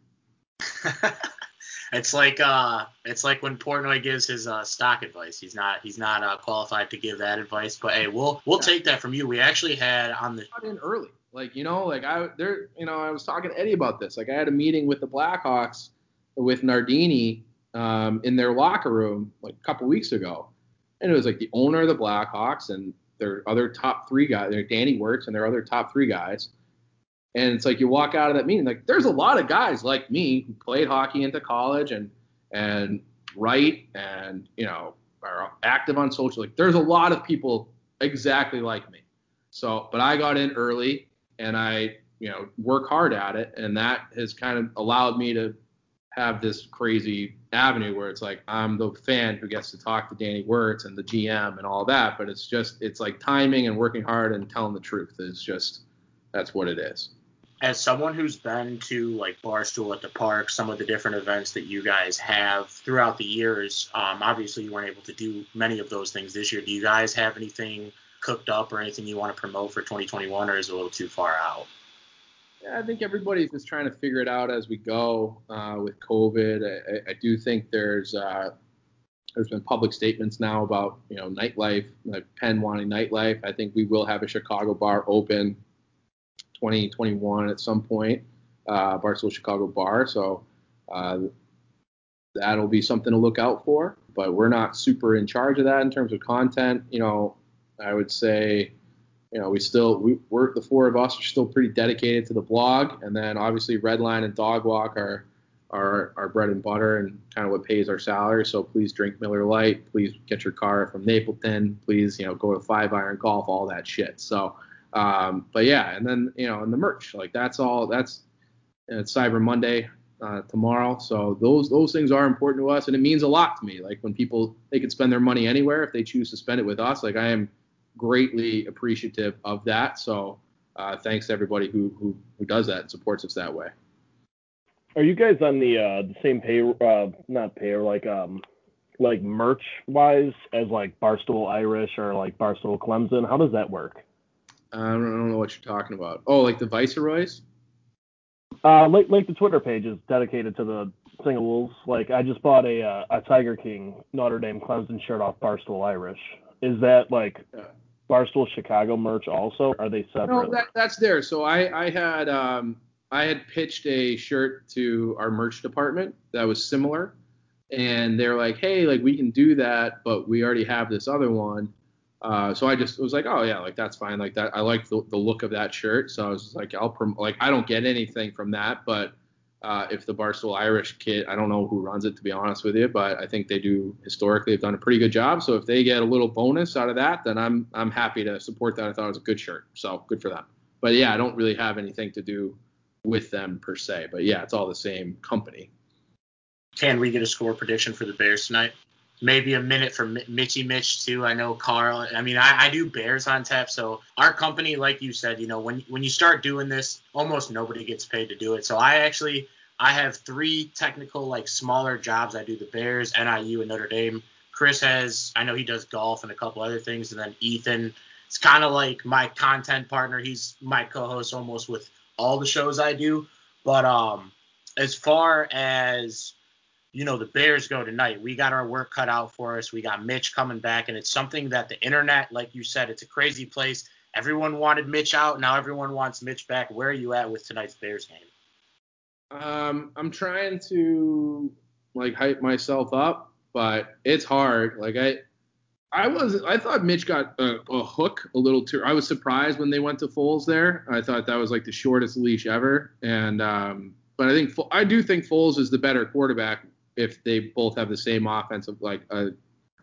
it's like uh, it's like when Portnoy gives his uh, stock advice. He's not he's not uh, qualified to give that advice. But hey, we'll we'll take that from you. We actually had on the in early, like you know, like I there, you know, I was talking to Eddie about this. Like I had a meeting with the Blackhawks with Nardini um, in their locker room like a couple weeks ago, and it was like the owner of the Blackhawks and their other top three guys, their Danny Wirtz and their other top three guys and it's like you walk out of that meeting, like there's a lot of guys like me who played hockey into college and and write and you know are active on social. Like there's a lot of people exactly like me. So, but I got in early and I, you know, work hard at it, and that has kind of allowed me to have this crazy avenue where it's like I'm the fan who gets to talk to Danny Wirtz and the GM and all that, but it's just it's like timing and working hard and telling the truth is just that's what it is. As someone who's been to like Barstool at the park, some of the different events that you guys have throughout the years, um, obviously you weren't able to do many of those things this year. Do you guys have anything cooked up or anything you want to promote for 2021, or is it a little too far out? Yeah, I think everybody's just trying to figure it out as we go uh, with COVID. I, I, do think there's uh, there's been public statements now about you know nightlife, like Penn wanting nightlife. I think we will have a Chicago bar open 2021 at some point, uh, Barstool Chicago bar. So uh, that'll be something to look out for. But we're not super in charge of that in terms of content. You know, I would say you know, we still we, we're the four of us are still pretty dedicated to the blog, and then obviously Redline and Dog Walk are our our bread and butter and kind of what pays our salary. So please drink Miller Lite. Please get your car from Napleton. Please, you know, go to Five Iron Golf. All that shit. So, um, but yeah, and then you know, and the merch, like that's all. That's it's Cyber Monday uh, tomorrow. So those those things are important to us, and it means a lot to me. Like when people they can spend their money anywhere if they choose to spend it with us. Like I am greatly appreciative of that. So uh, thanks to everybody who, who who does that and supports us that way. Are you guys on the uh, the same pay uh, not pay or like um like merch wise as like Barstool Irish or like Barstool Clemson? How does that work? I don't, I don't know what you're talking about. Oh, like the Viceroys? Uh, like like the Twitter page is dedicated to the single wolves. Like I just bought a uh, a Tiger King Notre Dame Clemson shirt off Barstool Irish. Is that like yeah. Barstool Chicago merch also? Are they separate? No, that, that's there. So I, I had um, I had pitched a shirt to our merch department that was similar, and they're like, hey, like we can do that, but we already have this other one. Uh, so I just was like, oh yeah, like that's fine, like that. I like the, the look of that shirt, so I was like, I'll prom- like I don't get anything from that, but uh, if the Barstool Irish kit, I don't know who runs it to be honest with you, but I think they do historically have done a pretty good job. So if they get a little bonus out of that, then I'm I'm happy to support that. I thought it was a good shirt, so good for them. But yeah, I don't really have anything to do with them per se. But yeah, it's all the same company. Can we get a score prediction for the Bears tonight? Maybe a minute for Mitchy Mitch too. I know Carl. I mean, I, I do Bears on tap. So our company, like you said, you know, when when you start doing this, almost nobody gets paid to do it. So I actually I have three technical, like smaller jobs. I do the Bears, NIU, and Notre Dame. Chris has, I know he does golf and a couple other things, and then Ethan it's kind of like my content partner. He's my co-host almost with all the shows I do. But um, as far as you know, the Bears go tonight. We got our work cut out for us. We got Mitch coming back, and it's something that the internet, like you said, it's a crazy place. Everyone wanted Mitch out. Now everyone wants Mitch back. Where are you at with tonight's Bears game? Um, I'm trying to like hype myself up, but it's hard. Like I, I was I thought Mitch got a, a, hook a little too. I was surprised when they went to Foles there. I thought that was like the shortest leash ever. And um, but I think I do think Foles is the better quarterback if they both have the same offensive like a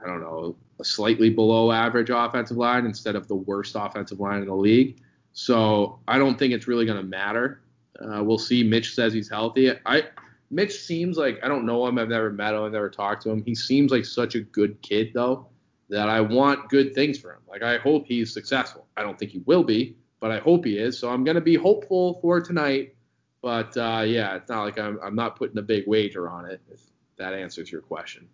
I don't know a slightly below average offensive line instead of the worst offensive line in the league. So I don't think it's really going to matter. Uh, we'll see. Mitch says he's healthy. I Mitch seems like I don't know him. I've never met him. I've never talked to him. He seems like such a good kid though that I want good things for him. Like I hope he's successful. I don't think he will be, but I hope he is. So I'm gonna be hopeful for tonight. But uh, yeah, it's not like I'm I'm not putting a big wager on it. If that answers your question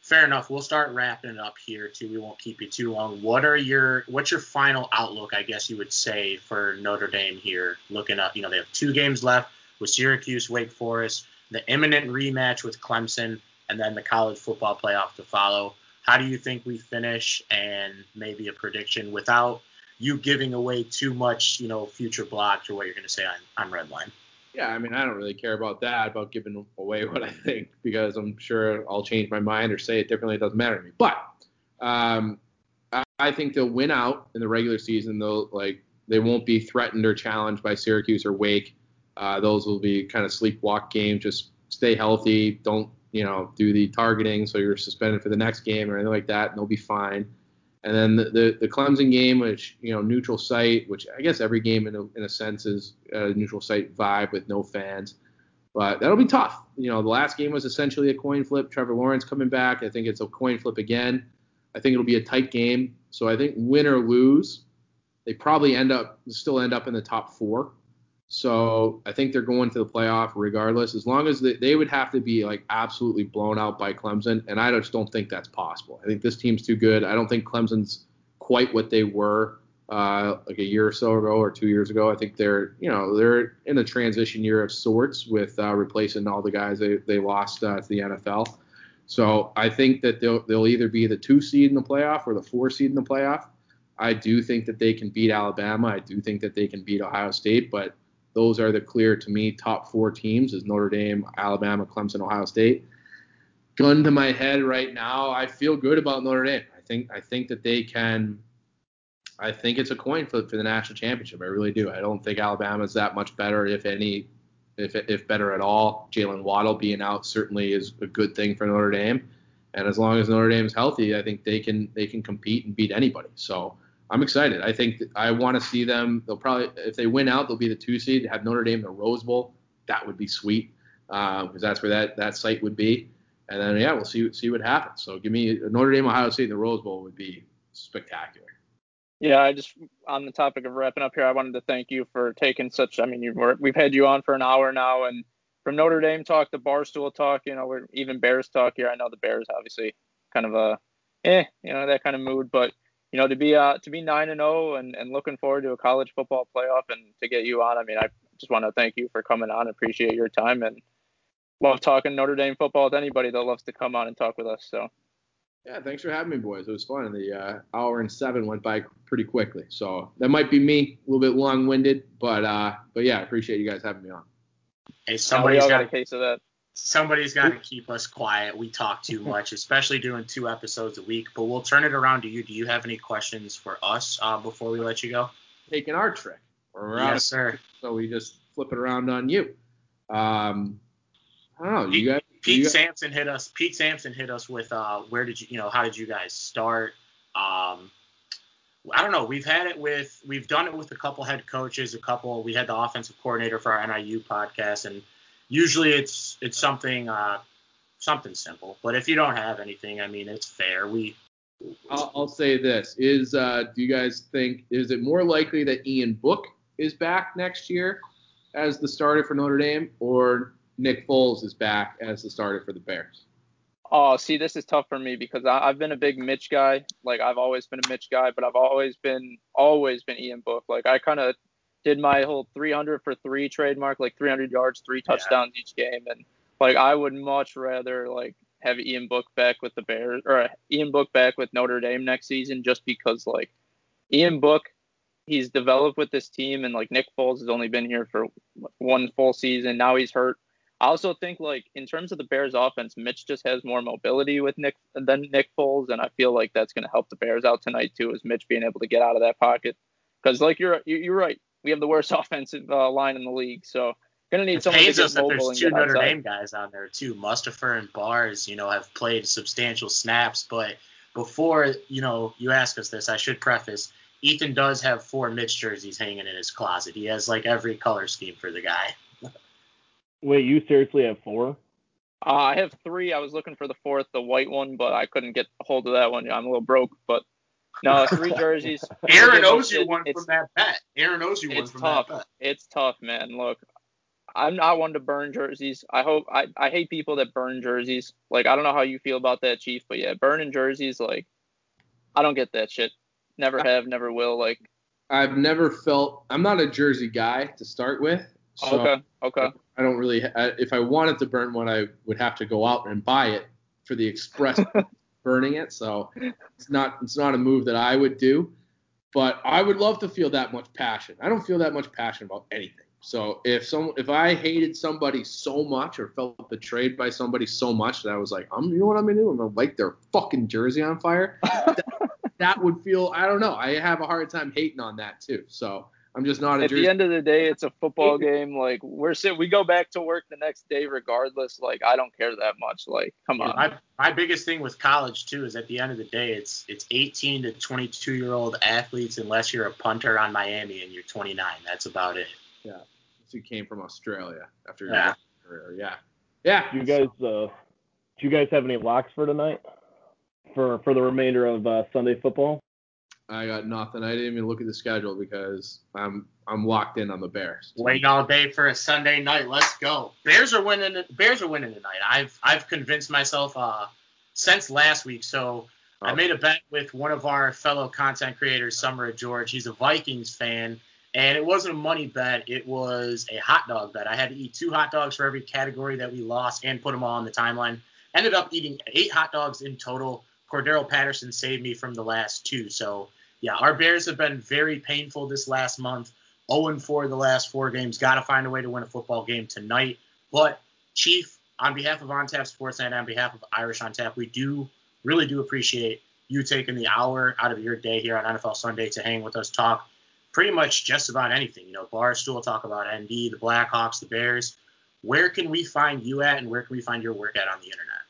fair enough. We'll start wrapping it up here too. We won't keep you too long. What are your what's your final outlook? I guess you would say for Notre Dame here. Looking up, you know, they have two games left with Syracuse, Wake Forest, the imminent rematch with Clemson, and then the college football playoff to follow. How do you think we finish? And maybe a prediction without you giving away too much, you know, future blocks or what you're going to say on on Redline. Yeah, I mean, I don't really care about that, about giving away what I think, because I'm sure I'll change my mind or say it differently. It doesn't matter to me. But um, I, think they'll win out in the regular season. They'll like they won't be threatened or challenged by Syracuse or Wake. Uh, those will be kind of sleepwalk games. Just stay healthy. Don't you know do the targeting so you're suspended for the next game or anything like that, and they'll be fine. And then the, the, the Clemson game, which you know neutral site, which I guess every game in a, in a sense is a neutral site vibe with no fans, but that'll be tough. You know, the last game was essentially a coin flip. Trevor Lawrence coming back, I think it's a coin flip again. I think it'll be a tight game. So I think win or lose, they probably end up still end up in the top four. So I think they're going to the playoff regardless, as long as they, they would have to be like absolutely blown out by Clemson, and I just don't think that's possible. I think this team's too good. I don't think Clemson's quite what they were uh, like a year or so ago or two years ago. I think they're you know they're in a transition year of sorts with uh, replacing all the guys they they lost uh, to the NFL. So I think that they'll they'll either be the two seed in the playoff or the four seed in the playoff. I do think that they can beat Alabama. I do think that they can beat Ohio State, but those are the clear to me top four teams is Notre Dame, Alabama, Clemson, Ohio State. Gun to my head right now, I feel good about Notre Dame. I think I think that they can. I think it's a coin flip for the national championship. I really do. I don't think Alabama's that much better, if any, if if better at all. Jaylen Waddle being out certainly is a good thing for Notre Dame, and as long as Notre Dame is healthy, I think they can they can compete and beat anybody. So I'm excited. I think I want to see them. They'll probably, if they win out, they'll be the two seed. Have Notre Dame in the Rose Bowl. That would be sweet because uh, that's where that that site would be. And then yeah, we'll see see what happens. So give me Notre Dame, Ohio State in the Rose Bowl would be spectacular. Yeah, I just on the topic of wrapping up here, I wanted to thank you for taking such. I mean, you've we've had you on for an hour now, and from Notre Dame talk to Barstool talk, you know, we're even Bears talk here. I know the Bears obviously kind of a, eh, you know, that kind of mood, but you know, to be uh to be nine and zero oh and and looking forward to a college football playoff and to get you on. I mean, I just want to thank you for coming on. Appreciate your time and love talking Notre Dame football with anybody that loves to come on and talk with us. So. Yeah, thanks for having me, boys. It was fun. The uh, hour and seven went by pretty quickly. So that might be me, a little bit long-winded, but uh, but yeah, I appreciate you guys having me on. Hey, somebody's got a case of that somebody's got to keep us quiet. We talk too much, especially doing two episodes a week. But we'll turn it around to you. Do you have any questions for us uh, before we let you go? Taking our trick. Yes, sir. So we just flip it around on you. Um, I don't know. Pete, you guys. Pete you Sampson hit us. Pete Sampson hit us with uh, where did you, you know, how did you guys start? Um, I don't know. We've had it with, we've done it with a couple head coaches, a couple. We had the offensive coordinator for our NIU podcast, and usually it's it's something uh, something simple. But if you don't have anything, I mean, it's fair. We. I'll, I'll say this: is uh, do you guys think is it more likely that Ian Book is back next year as the starter for Notre Dame, or Nick Foles is back as the starter for the Bears? Oh, see, this is tough for me because I, have been a big Mitch guy. Like I've always been a Mitch guy, but I've always been always been Ian Book. Like I kind of did my whole 300 for three trademark, like 300 yards, three touchdowns yeah. each game, and like I would much rather like have Ian Book back with the Bears or uh, Ian Book back with Notre Dame next season, just because like Ian Book, he's developed with this team, and like Nick Foles has only been here for one full season. Now he's hurt. I also think like in terms of the Bears offense, Mitch just has more mobility with Nick than Nick Foles, and I feel like that's going to help the Bears out tonight too, is Mitch being able to get out of that pocket. Because like you're you're right, we have the worst offensive uh, line in the league. So gonna need it someone pains to us that there's two Notre outside. Dame guys on there too. Mustipher and Bars, you know, have played substantial snaps. But before you know, you ask us this, I should preface: Ethan does have four Mitch jerseys hanging in his closet. He has like every color scheme for the guy. Wait, you seriously have four? Uh, I have three. I was looking for the fourth, the white one, but I couldn't get a hold of that one. I'm a little broke, but no, three jerseys. Aaron owes you one from that bet. Aaron owes you one from tough. that bet. It's tough, man. Look, I'm not one to burn jerseys. I hope I, I hate people that burn jerseys. Like I don't know how you feel about that, Chief, but yeah, burning jerseys, like I don't get that shit. Never have, never will. Like I've never felt I'm not a jersey guy to start with. So okay. Okay. I don't really. If I wanted to burn one, I would have to go out and buy it for the express burning it. So it's not it's not a move that I would do. But I would love to feel that much passion. I don't feel that much passion about anything. So if some if I hated somebody so much or felt betrayed by somebody so much that I was like, I'm you know what I'm gonna do? I'm gonna light their fucking jersey on fire. that, that would feel I don't know. I have a hard time hating on that too. So I'm just not a At Jersey. the end of the day, it's a football game. Like we're sit, we go back to work the next day regardless. Like I don't care that much. Like come on. My, my biggest thing with college too is at the end of the day, it's it's 18 to 22 year old athletes unless you're a punter on Miami and you're 29. That's about it. yeah, So you came from Australia after your Yeah. career. Yeah, yeah. Do you guys uh, do you guys have any locks for tonight? For for the remainder of uh, Sunday football? I got nothing. I didn't even look at the schedule because I'm I'm locked in on the Bears. Waiting all day for a Sunday night. Let's go. Bears are winning. Bears are winning tonight. I've I've convinced myself uh, since last week. So I Oh. made a bet with one of our fellow content creators, Summer of George. He's a Vikings fan, and it wasn't a money bet. It was a hot dog bet. I had to eat two hot dogs for every category that we lost and put them all on the timeline. Ended up eating eight hot dogs in total. Cordarrelle Patterson saved me from the last two. So yeah, our Bears have been very painful this last month. 0 4 the last four games. Got to find a way to win a football game tonight. But Chief, on behalf of On Tap Sports and on behalf of Irish on Tap, we do really do appreciate you taking the hour out of your day here on NFL Sunday to hang with us, talk pretty much just about anything. You know, Barstool, talk about ND, the Blackhawks, the Bears. Where can we find you at, and where can we find your work at on the internet?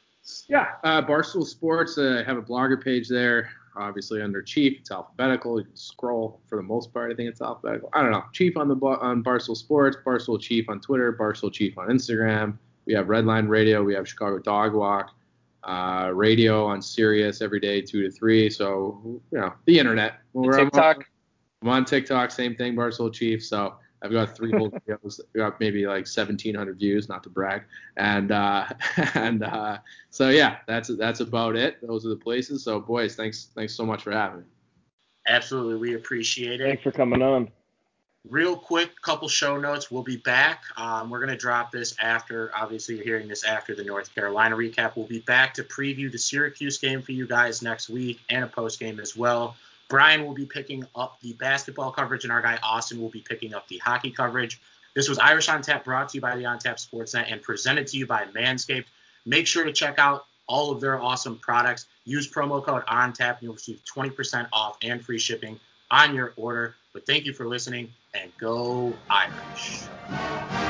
Yeah, uh, Barstool Sports. Uh, have a blogger page there. Obviously under Chief, it's alphabetical. You can scroll for the most part. I think it's alphabetical. I don't know. Chief on the on Barstool Sports, Barstool Chief on Twitter, Barstool Chief on Instagram. We have Redline Radio. We have Chicago Dog Walk. Uh, radio on Sirius every day, two to three. So you know the internet. We're on- TikTok. I'm on TikTok, same thing, Barstool Chief. So I've got three whole videos. Got maybe like 1,700 views, not to brag. And uh, and uh, so yeah, that's that's about it. Those are the places. So boys, thanks thanks so much for having me. Absolutely, we appreciate it. Thanks for coming on. real quick couple show notes we'll be back um, we're going to drop this after obviously you're hearing this after the north carolina recap we'll be back to preview the syracuse game for you guys next week and a post game as well brian will be picking up the basketball coverage and our guy austin will be picking up the hockey coverage. This was irish on tap brought to you by the on tap sportsnet and presented to you by manscaped. Make sure to check out all of their awesome products. Use promo code on tap and you'll receive 20% off and free shipping on your order. But thank you for listening and go Irish.